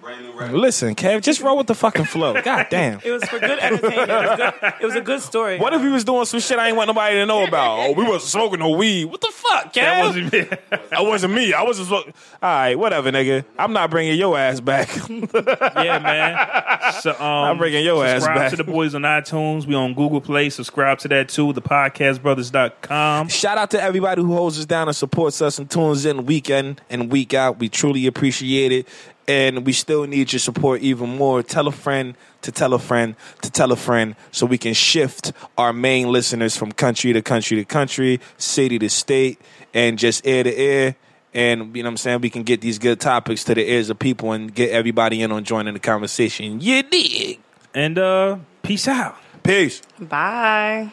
listen, Kev, just roll with the fucking flow. God damn. It was for good entertainment. It was, good, it was a good story. What if he was doing some shit I ain't want nobody to know about? Oh, we wasn't smoking no weed. What the fuck, Kev? That wasn't me. That wasn't me. I wasn't smoking. All right, whatever, nigga. I'm not bringing your ass back. yeah, man. So, um, I'm bringing your ass subscribe back. to the boys on iTunes. We on Google Play. Subscribe to that too. The podcastbrothers.com. Shout out to everybody who holds us down and supports us and tunes in week in and week out. We truly appreciate it. And we still need your support even more. Tell a friend to tell a friend to tell a friend so we can shift our main listeners from country to country to country, city to state, and just air to air. And you know what I'm saying? We can get these good topics to the ears of people and get everybody in on joining the conversation. You dig? And uh, peace out. Peace. Bye.